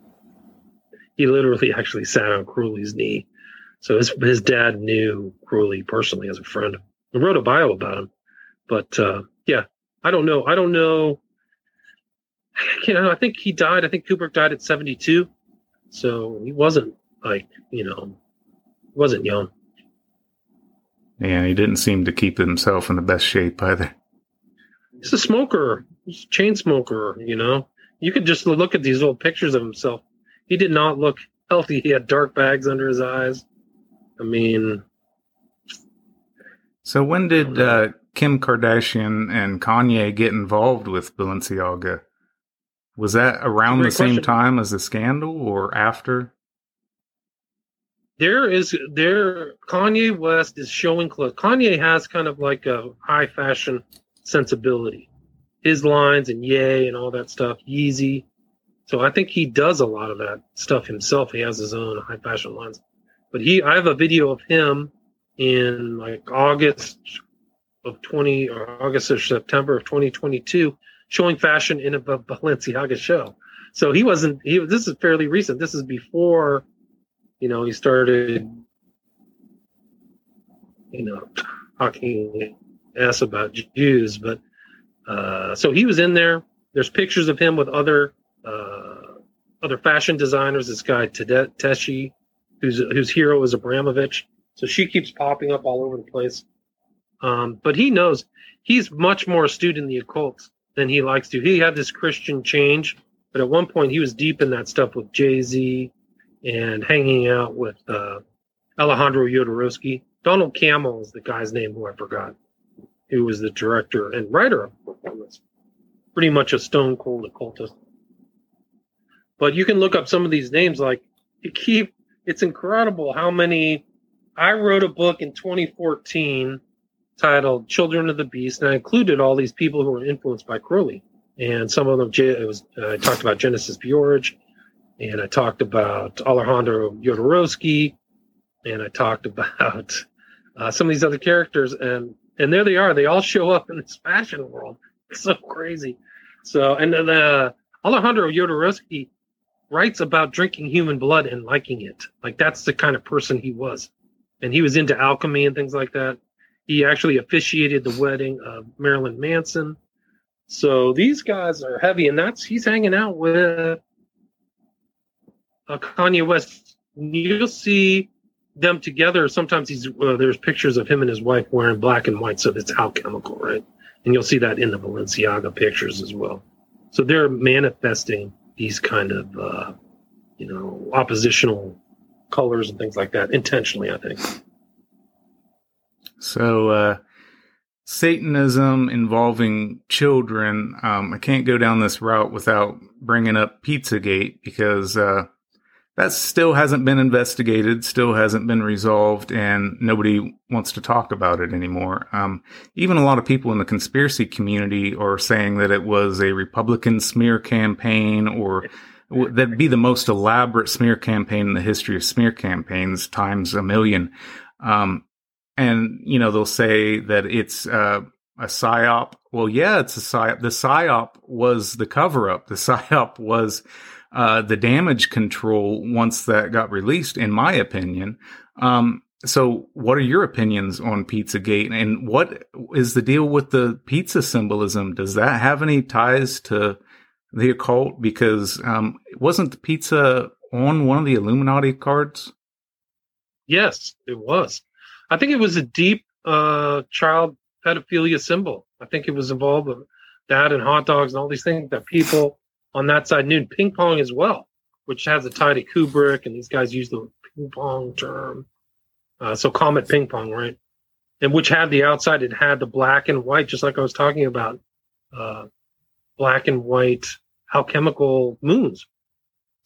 he literally actually sat on Crowley's knee. So his, his dad knew Crowley personally as a friend. I wrote a bio about him. But uh, yeah, I don't know. I don't know. I can't. I think he died. I think Kubrick died at 72, so he wasn't like you know, wasn't young. Yeah, he didn't seem to keep himself in the best shape either. He's a smoker. He's a chain smoker. You know, You could just look at these old pictures of himself. He did not look healthy. He had dark bags under his eyes. I mean, so when did uh, Kim Kardashian and Kanye get involved with Balenciaga? Was that around the same time as the scandal or after? There is there Kanye West is showing clothes. Kanye has kind of like a high fashion sensibility. His lines and yay and all that stuff, Yeezy. So I think he does a lot of that stuff himself. He has his own high fashion lines. But he I have a video of him in like August of 20 or August or September of 2022 showing fashion in a Balenciaga show. So he wasn't he this is fairly recent. This is before you know he started you know talking s about Jews, but uh, so he was in there. There's pictures of him with other uh, other fashion designers. This guy Tedeschi, whose whose hero is Abramović. So she keeps popping up all over the place. Um, but he knows he's much more astute in the occult than he likes to. He had this Christian change, but at one point he was deep in that stuff with Jay Z and hanging out with uh, Alejandro Jodorowsky. Donald Cammell is the guy's name who I forgot, who was the director and writer of the performance. Pretty much a stone cold occultist. But you can look up some of these names. Like you keep, it's incredible how many. I wrote a book in 2014 titled Children of the Beast, and I included all these people who were influenced by Crowley. And some of them, it was uh, I talked about Genesis P-Orridge, and I talked about Alejandro Jodorowsky, and I talked about *laughs* uh, some of these other characters, and and there they are. They all show up in this fashion world. *laughs* It's so crazy. So and then Alejandro Jodorowsky writes about drinking human blood and liking it. Like that's the kind of person he was, and he was into alchemy and things like that. He actually officiated the wedding of Marilyn Manson. So these guys are heavy, and that's he's hanging out with uh, Kanye West. You'll see them together. Sometimes he's uh, there's pictures of him and his wife wearing black and white, so it's alchemical, right? And you'll see that in the Balenciaga pictures as well. So they're manifesting these kind of uh, you know oppositional colors and things like that intentionally, I think. So, uh, Satanism involving children. Um, I can't go down this route without bringing up Pizzagate because uh, that still hasn't been investigated, still hasn't been resolved, and nobody wants to talk about it anymore. Um, even a lot of people in the conspiracy community are saying that it was a Republican smear campaign or that'd be the most elaborate smear campaign in the history of smear campaigns times a million. Um, and you know they'll say that it's uh, a psyop. Well, yeah, it's a psyop. The psyop was the cover up. The *laughs* psyop was uh, the damage control once that got released, in my opinion. Um, so, what are your opinions on Pizzagate, and what is the deal with the pizza symbolism? Does that have any ties to the occult? Because um, wasn't the pizza on one of the Illuminati cards? Yes, it was. I think it was a deep uh, child pedophilia symbol. I think it was involved with that and hot dogs and all these things that people on that side knew. Ping pong as well, which has a tie to Kubrick, and these guys use the ping pong term. Uh, so Comet Ping Pong, right? And which had the outside, it had the black and white, just like I was talking about, uh, black and white alchemical moons,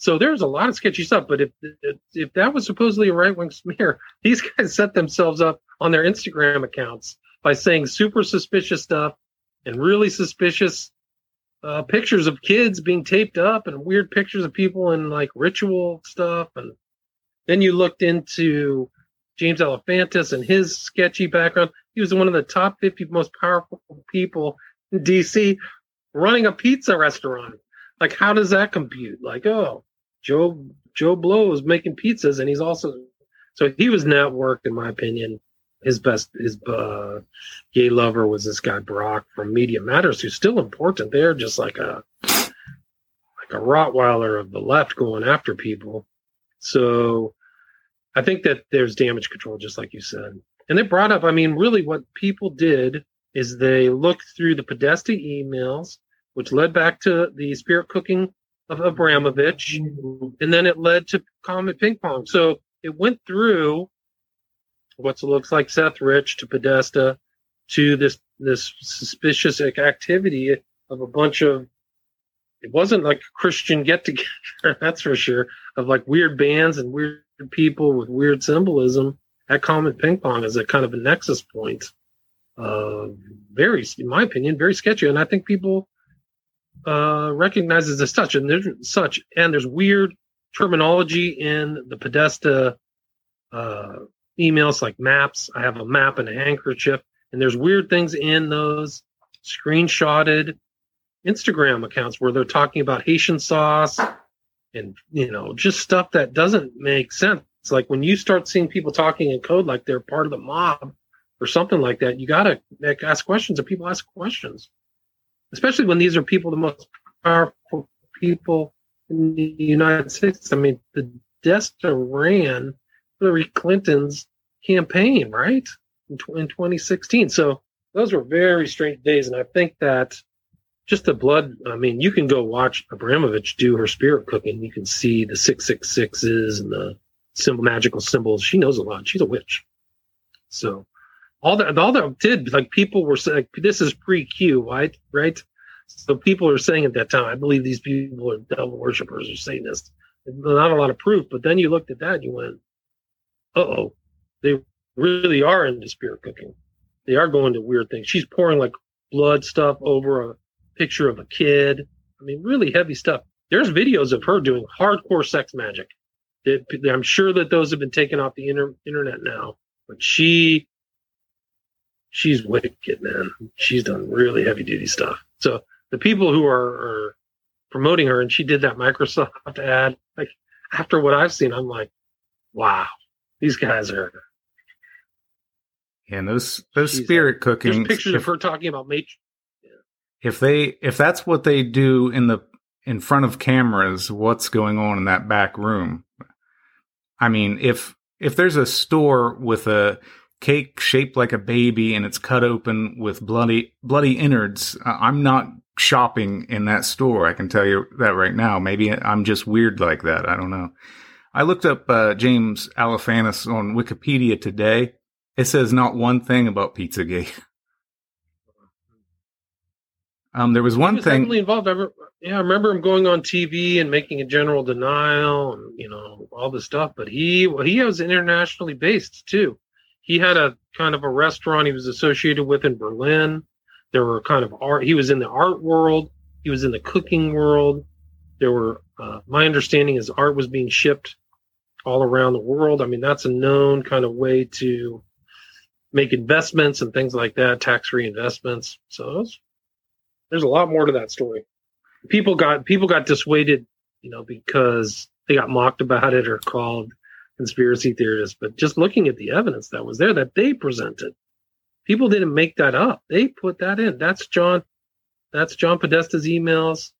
so there's a lot of sketchy stuff. But if, if that was supposedly a right wing smear, *laughs* these guys set themselves up on their Instagram accounts by saying super suspicious stuff and really suspicious uh, pictures of kids being taped up and weird pictures of people in like ritual stuff. And then you looked into James Alefantis and his sketchy background. He was one of the top 50 most powerful people in DC running a pizza restaurant. Like, how does that compute? Like, oh, Joe Joe Blow is making pizzas, and he's also so he was networked, in my opinion. His best, his uh, gay lover was this guy Brock from Media Matters, who's still important. They're just like a like a Rottweiler of the left going after people. So I think that there's damage control, just like you said. And they brought up, I mean, really what people did is they looked through the Podesta emails which led back to the spirit cooking of Abramović, and then it led to Comet Ping Pong. So it went through what it looks like Seth Rich to Podesta to this this suspicious activity of a bunch of it wasn't like a Christian get together, *laughs* that's for sure, of like weird bands and weird people with weird symbolism at Comet Ping Pong as a kind of a nexus point. Uh, very, in my opinion, very sketchy. And I think people uh, recognize it as such. And there's such, and there's weird terminology in the Podesta uh, emails like maps. I have a map and a handkerchief, and there's weird things in those screenshotted Instagram accounts where they're talking about Haitian sauce and you know just stuff that doesn't make sense. It's like when you start seeing people talking in code like they're part of the mob or something like that, you got to ask questions, and people ask questions, especially when these are people the most powerful people in the United States. I mean, the Desta ran Hillary Clinton's campaign, right, in, in 2016. So those were very strange days, and I think that just the blood. I mean, you can go watch Abramović do her spirit cooking. You can see the six six sixes and the symbol magical symbols. She knows a lot. She's a witch. So all that all that did like people were saying this is pre Q, right? Right. So people are saying at that time, I believe these people are devil worshippers or Satanists. Not a lot of proof, but then you looked at that and you went, "Uh oh, they really are into spirit cooking. They are going to weird things." She's pouring like blood stuff over a picture of a kid. I mean, really heavy stuff. There's videos of her doing hardcore sex magic. I'm sure that those have been taken off the inter- internet now, but she, she's wicked, man. She's done really heavy duty stuff. So the people who are, are promoting her, and she did that Microsoft *laughs* ad. Like after what I've seen, I'm like, wow, these guys are. And those those spirit cooking. There's pictures if, of her talking about Matrix if they if that's what they do in the in front of cameras, what's going on in that back room? I mean, if if there's a store with a cake shaped like a baby and it's cut open with bloody bloody innards, I'm not shopping in that store. I can tell you that right now. Maybe I'm just weird like that. I don't know. I looked up uh, James Alefantis on Wikipedia today. It says not one thing about Pizzagate. *laughs* Um, there was one was thing. Involved. I remember, yeah, I remember him going on TV and making a general denial and you know all this stuff. But he he was internationally based too. He had a kind of a restaurant he was associated with in Berlin. There were kind of art. He was in the art world. He was in the cooking world. There were. Uh, my understanding is art was being shipped all around the world. I mean, that's a known kind of way to make investments and things like that, tax-free investments. So there's a lot more to that story. People got people got dissuaded, you know, because they got mocked about it or called conspiracy theorists. But just looking at the evidence that was there that they presented, people didn't make that up. They put that in. That's John. That's John Podesta's emails.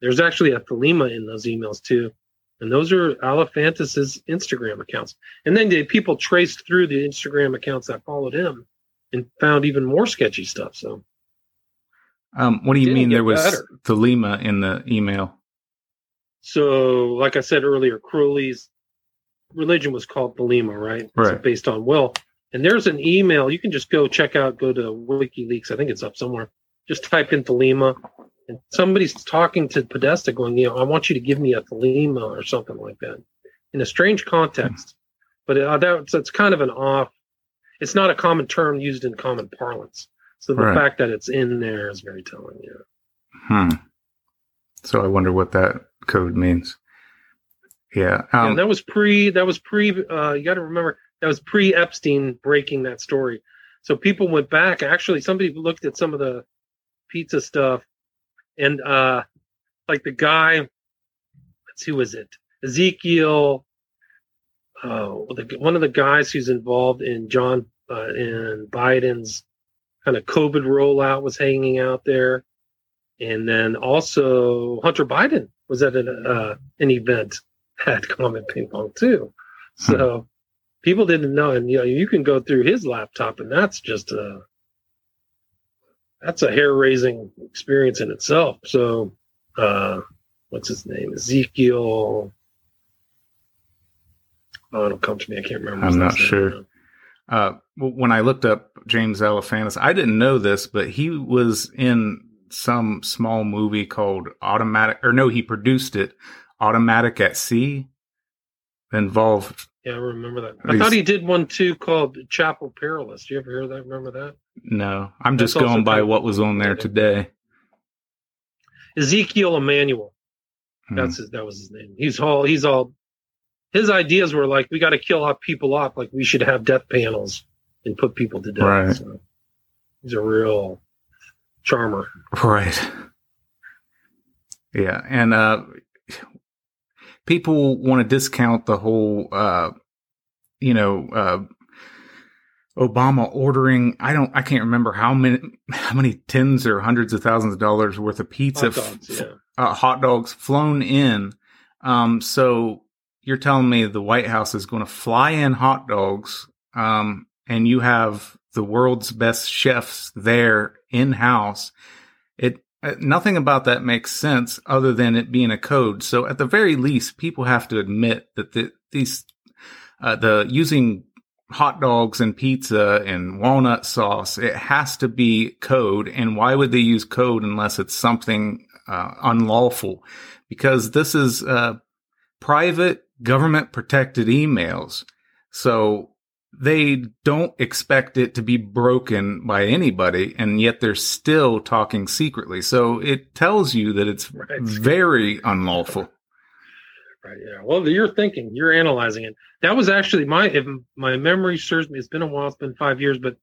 There's actually a Thelema in those emails too. And those are Alefantis's Instagram accounts. And then the people traced through the Instagram accounts that followed him and found even more sketchy stuff. So um, what do you mean there was better. Thelema in the email? So, like I said earlier, Crowley's religion was called Thelema, right? Right. So based on will. And there's an email you can just go check out. Go to WikiLeaks. I think it's up somewhere. Just type in Thelema, and somebody's talking to Podesta, going, "You know, I want you to give me a Thelema or something like that," in a strange context. But uh, that's that's kind of an off. It's not a common term used in common parlance. So the right. fact that it's in there is very telling. Yeah. Hmm. So I wonder what that code means. Yeah. Um, yeah that was pre. That was pre. Uh, you got to remember that was pre Epstein breaking that story. So people went back. Actually, somebody looked at some of the pizza stuff, and uh, like the guy. Let's who is it? Ezekiel. Oh, the, one of the guys who's involved in John uh, in Biden's kind of COVID rollout was hanging out there. And then also Hunter Biden was at an, uh, an event *laughs* at Comet Ping Pong too. So hmm. people didn't know. And, you know, you can go through his laptop and that's just a, that's a hair raising experience in itself. So, uh, what's his name? Ezekiel. Oh, it'll come to me. I can't remember. I'm not sure. Uh, when I looked up James Alefantis, I didn't know this, but he was in some small movie called Automatic, or no, he produced it, Automatic at Sea, involved. Yeah, I remember that. I thought he did one too called Chapel Perilous. Do you ever hear that? Remember that? No, I'm That's just going by what was on there today. Ezekiel Emanuel. Hmm. That's his. That was his name. He's all. He's all. His ideas were like, we got to kill off people off. Like we should have death panels and put people to death. Right. So he's a real charmer. Right. Yeah, and uh, people want to discount the whole, uh, you know, uh, Obama ordering. I don't. I can't remember how many how many tens or hundreds of thousands of dollars worth of pizza, hot dogs, yeah. uh, hot dogs flown in. Um, so you're telling me the White House is going to fly in hot dogs, um, and you have the world's best chefs there in house. It uh, nothing about that makes sense other than it being a code. So at the very least, people have to admit that the, these uh, the using hot dogs and pizza and walnut sauce, it has to be code. And why would they use code unless it's something uh, unlawful? Because this is uh, private government protected emails. So they don't expect it to be broken by anybody, and yet they're still talking secretly. So it tells you that it's right. very unlawful. Right. Yeah. Well, you're thinking, you're analyzing it. That was actually my, if my memory serves me, it's been a while, it's been five years, but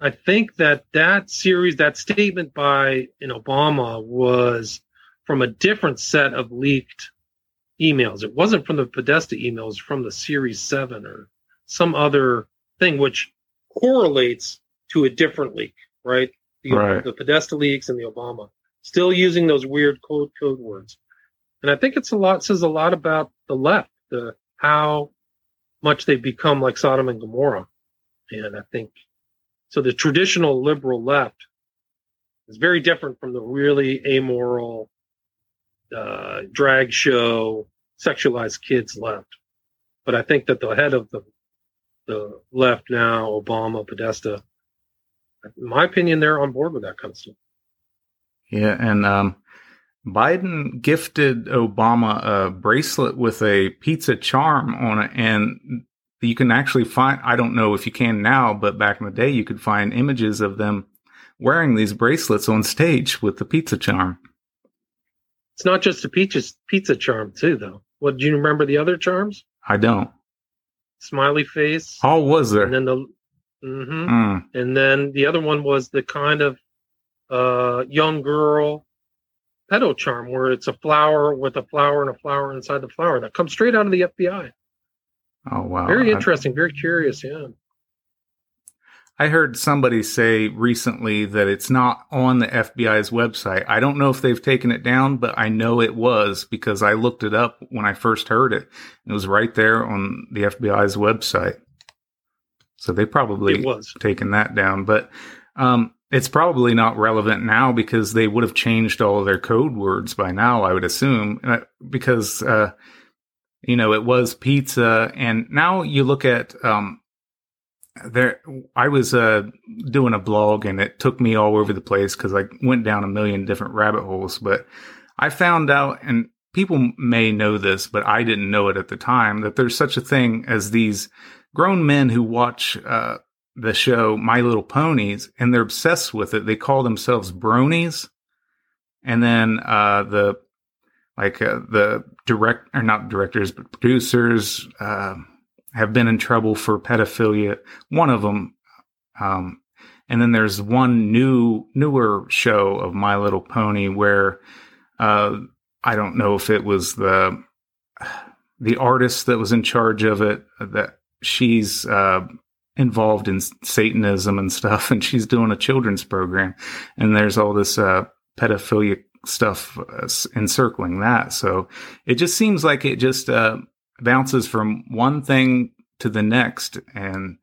I think that that series, that statement by in Obama was from a different set of leaked emails. It wasn't from the Podesta emails, from the Series Seven or some other thing which correlates to a different leak, right? The, right. the Podesta leaks and the Obama still using those weird code code words. And I think it's a lot says a lot about the left, the how much they've become like Sodom and Gomorrah. And I think so the traditional liberal left is very different from the really amoral uh, drag show sexualized kids left. But I think that the head of the the left now, Obama, Podesta. In my opinion, they're on board with that kind of stuff. Yeah, and um, Biden gifted Obama a bracelet with a pizza charm on it, and you can actually find. I don't know if you can now, but back in the day, you could find images of them wearing these bracelets on stage with the pizza charm. It's not just a pizza pizza charm, too, though. What do you remember the other charms? I don't smiley face. How was there? And then the, mm-hmm. mm. and then the other one was the kind of uh, young girl pedo charm where it's a flower with a flower and a flower inside the flower that comes straight out of the FBI. Oh wow! Very interesting. I, very curious. Yeah. I heard somebody say recently that it's not on the FBI's website. I don't know if they've taken it down, but I know it was because I looked it up when I first heard it. It was right there on the FBI's website. So they probably it was. taken that down, but um, it's probably not relevant now because they would have changed all their code words by now. I would assume uh, because uh, you know it was pizza, and now you look at um, there i was uh doing a blog and it took me all over the place because i went down a million different rabbit holes but i found out and people may know this but i didn't know it at the time that there's such a thing as these grown men who watch uh the show my little ponies and they're obsessed with it they call themselves bronies and then uh the like uh, the direct or not directors but producers uh have been in trouble for pedophilia. One of them, um, and then there's one new newer show of My Little Pony where uh, I don't know if it was the the artist that was in charge of it that she's uh, involved in Satanism and stuff, *laughs* and she's doing a children's program, and there's all this uh, pedophilia stuff uh, encircling that. So it just seems like it just uh, bounces from one thing to the next and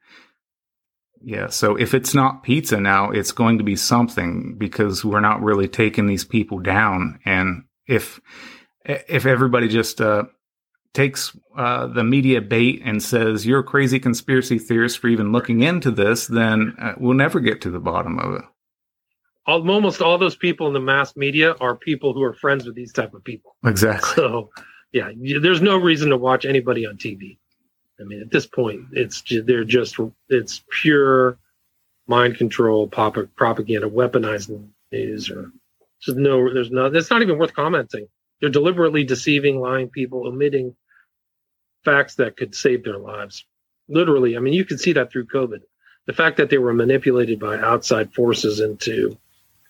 Yeah. So if it's not pizza now, it's going to be something because we're not really taking these people down. And if, if everybody just, uh, takes uh, the media bait and says you're a crazy conspiracy theorist for even looking into this, then uh, we'll never get to the bottom of it. Almost all those people in the mass media are people who are friends with these type of people. Exactly. So, yeah, there's no reason to watch anybody on TV. I mean, at this point, it's they're just it's pure mind control, pop, propaganda, weaponized news, or just no. There's no. It's not even worth commenting. They're deliberately deceiving, lying people, omitting facts that could save their lives. Literally, I mean, you can see that through COVID. The fact that they were manipulated by outside forces into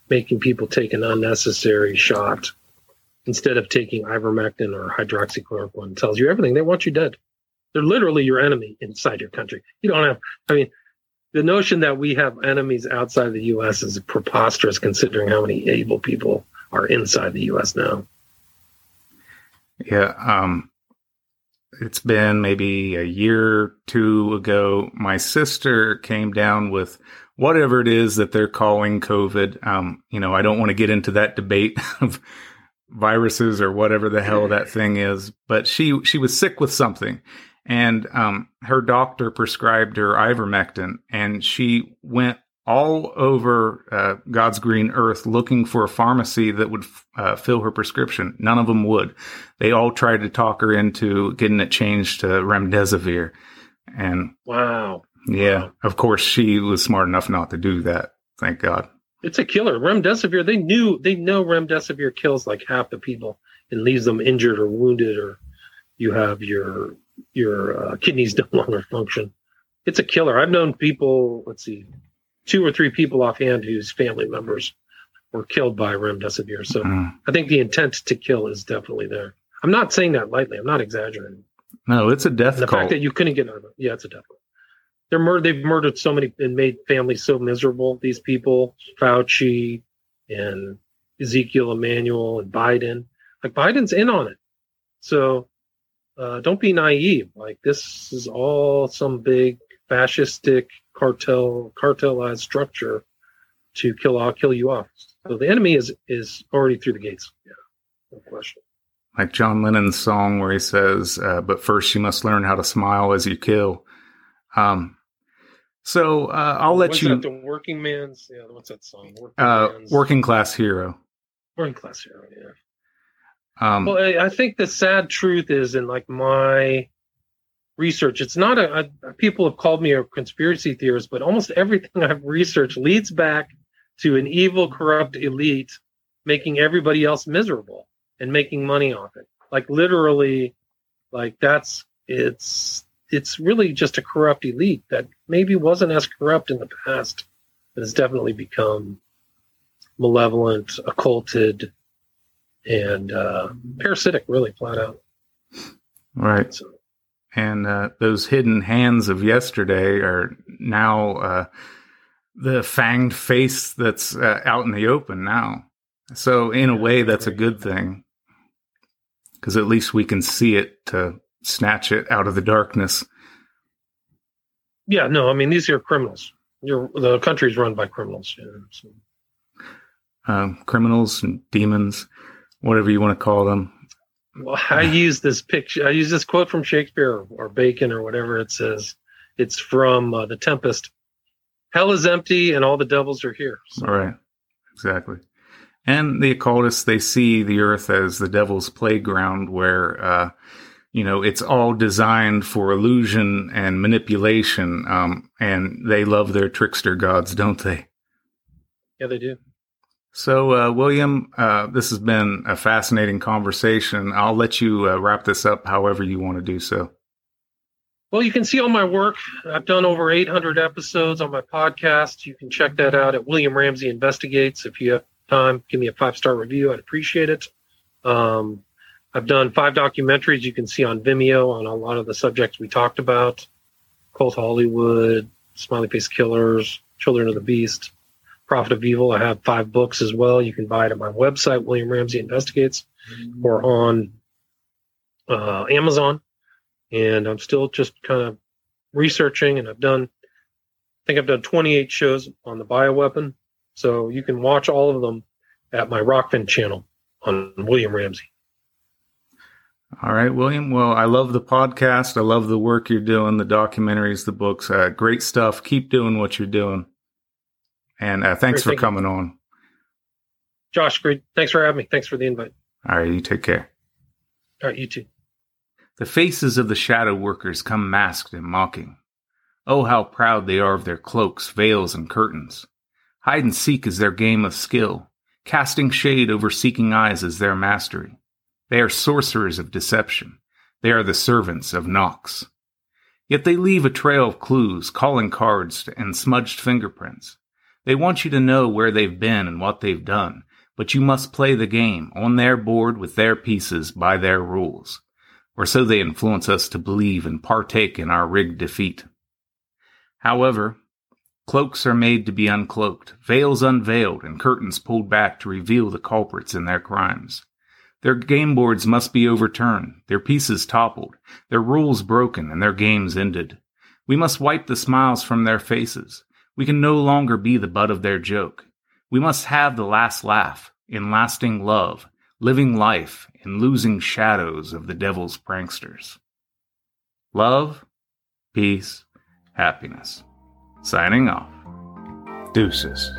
making people take an unnecessary shot instead of taking ivermectin or hydroxychloroquine tells you everything. They want you dead. They're literally your enemy inside your country. You don't have, I mean, the notion that we have enemies outside the U.S. is preposterous considering how many able people are inside the U.S. now. Yeah. Um, it's been maybe a year or two ago. My sister came down with whatever it is that they're calling COVID. Um, you know, I don't want to get into that debate *laughs* of viruses or whatever the hell that *laughs* thing is, but she she was sick with something and um, her doctor prescribed her ivermectin, and she went all over uh, God's green earth looking for a pharmacy that would uh, fill her prescription. None of them would. They all tried to talk her into getting it changed to remdesivir, and wow, yeah, wow. of course she was smart enough not to do that. Thank God. It's a killer. Remdesivir. They knew they know remdesivir kills like half the people and leaves them injured or wounded, or you have your your uh, kidneys *laughs* no longer function. It's a killer. I've known people, let's see, two or three people offhand whose family members were killed by remdesivir. So mm. I think the intent to kill is definitely there. I'm not saying that lightly. I'm not exaggerating. No, it's a death and the cult. fact that you couldn't get out of it. Yeah, it's a death cult. They're mur- they've murdered so many and made families so miserable. These people, Fauci and Ezekiel Emanuel and Biden. Like Biden's in on it. So uh, don't be naive. Like this is all some big fascistic cartel, cartelized structure to kill I'll kill you off. So the enemy is is already through the gates. Yeah, no question. Like John Lennon's song where he says, uh, "But first you must learn how to smile as you kill." Um, so uh, I'll let what's you. That, the working man's yeah. What's that song? Working, uh, working class hero. Working class hero. Yeah. Um, well, I, I think the sad truth is in like my research, it's not a, a, people have called me a conspiracy theorist, but almost everything *laughs* I've researched leads back to an evil, corrupt elite making everybody else miserable and making money off it. Like literally, like that's it's it's really just a corrupt elite that maybe wasn't as corrupt in the past, but has definitely become malevolent, occulted, and uh, parasitic, really flat out. Right. So. And uh, those hidden hands of yesterday are now uh, the fanged face that's uh, out in the open now. So, in a way, that's a good thing because at least we can see it to snatch it out of the darkness. Yeah, no, I mean these are criminals. You're, the country's run by criminals. Yeah, so. Um, criminals and demons whatever you want to call them. Well, *laughs* I use this picture. I use this quote from Shakespeare or Bacon or whatever it says. It's from uh, The Tempest. Hell is empty and all the devils are here. So. All right. Exactly. And the occultists, they see the earth as the devil's playground where, uh, you know, it's all designed for illusion and manipulation. Um, and they love their trickster gods, don't they? Yeah, they do. So, uh, William, uh, this has been a fascinating conversation. I'll let you uh, wrap this up however you want to do so. Well, you can see all my work. I've done over 800 episodes on my podcast. You can check that out at William Ramsey Investigates. If you have time, give me a five star review. I'd appreciate it. Um, I've done five documentaries you can see on Vimeo on a lot of the subjects we talked about Cult Hollywood, Smiley Face Killers, Children of the Beast. Prophet of Evil. I have five books as well. You can buy it at my website, William Ramsey Investigates, or on uh, Amazon. And I'm still just kind of researching, and I've done I think I've done 28 shows on the bioweapon. So you can watch all of them at my Rokfin channel on William Ramsey. All right, William. Well, I love the podcast. I love the work you're doing, the documentaries, the books. Uh, great stuff. Keep doing what you're doing. And uh, thanks great, for coming you. on. Josh, great. Thanks for having me. Thanks for the invite. All right, you take care. All right, you too. The faces of the shadow workers come masked and mocking. Oh, how proud they are of their cloaks, veils, and curtains. Hide and seek is their game of skill. Casting shade over seeking eyes is their mastery. They are sorcerers of deception. They are the servants of Nox. Yet they leave a trail of clues, calling cards, and smudged fingerprints. They want you to know where they've been and what they've done, but you must play the game on their board with their pieces by their rules. Or so they influence us to believe and partake in our rigged defeat. However, cloaks are made to be uncloaked, veils unveiled, and curtains pulled back to reveal the culprits in their crimes. Their game boards must be overturned, their pieces toppled, their rules broken, and their games ended. We must wipe the smiles from their faces. We can no longer be the butt of their joke. We must have the last laugh in lasting love, living life in losing shadows of the devil's pranksters. Love, peace, happiness. Signing off. Deuces.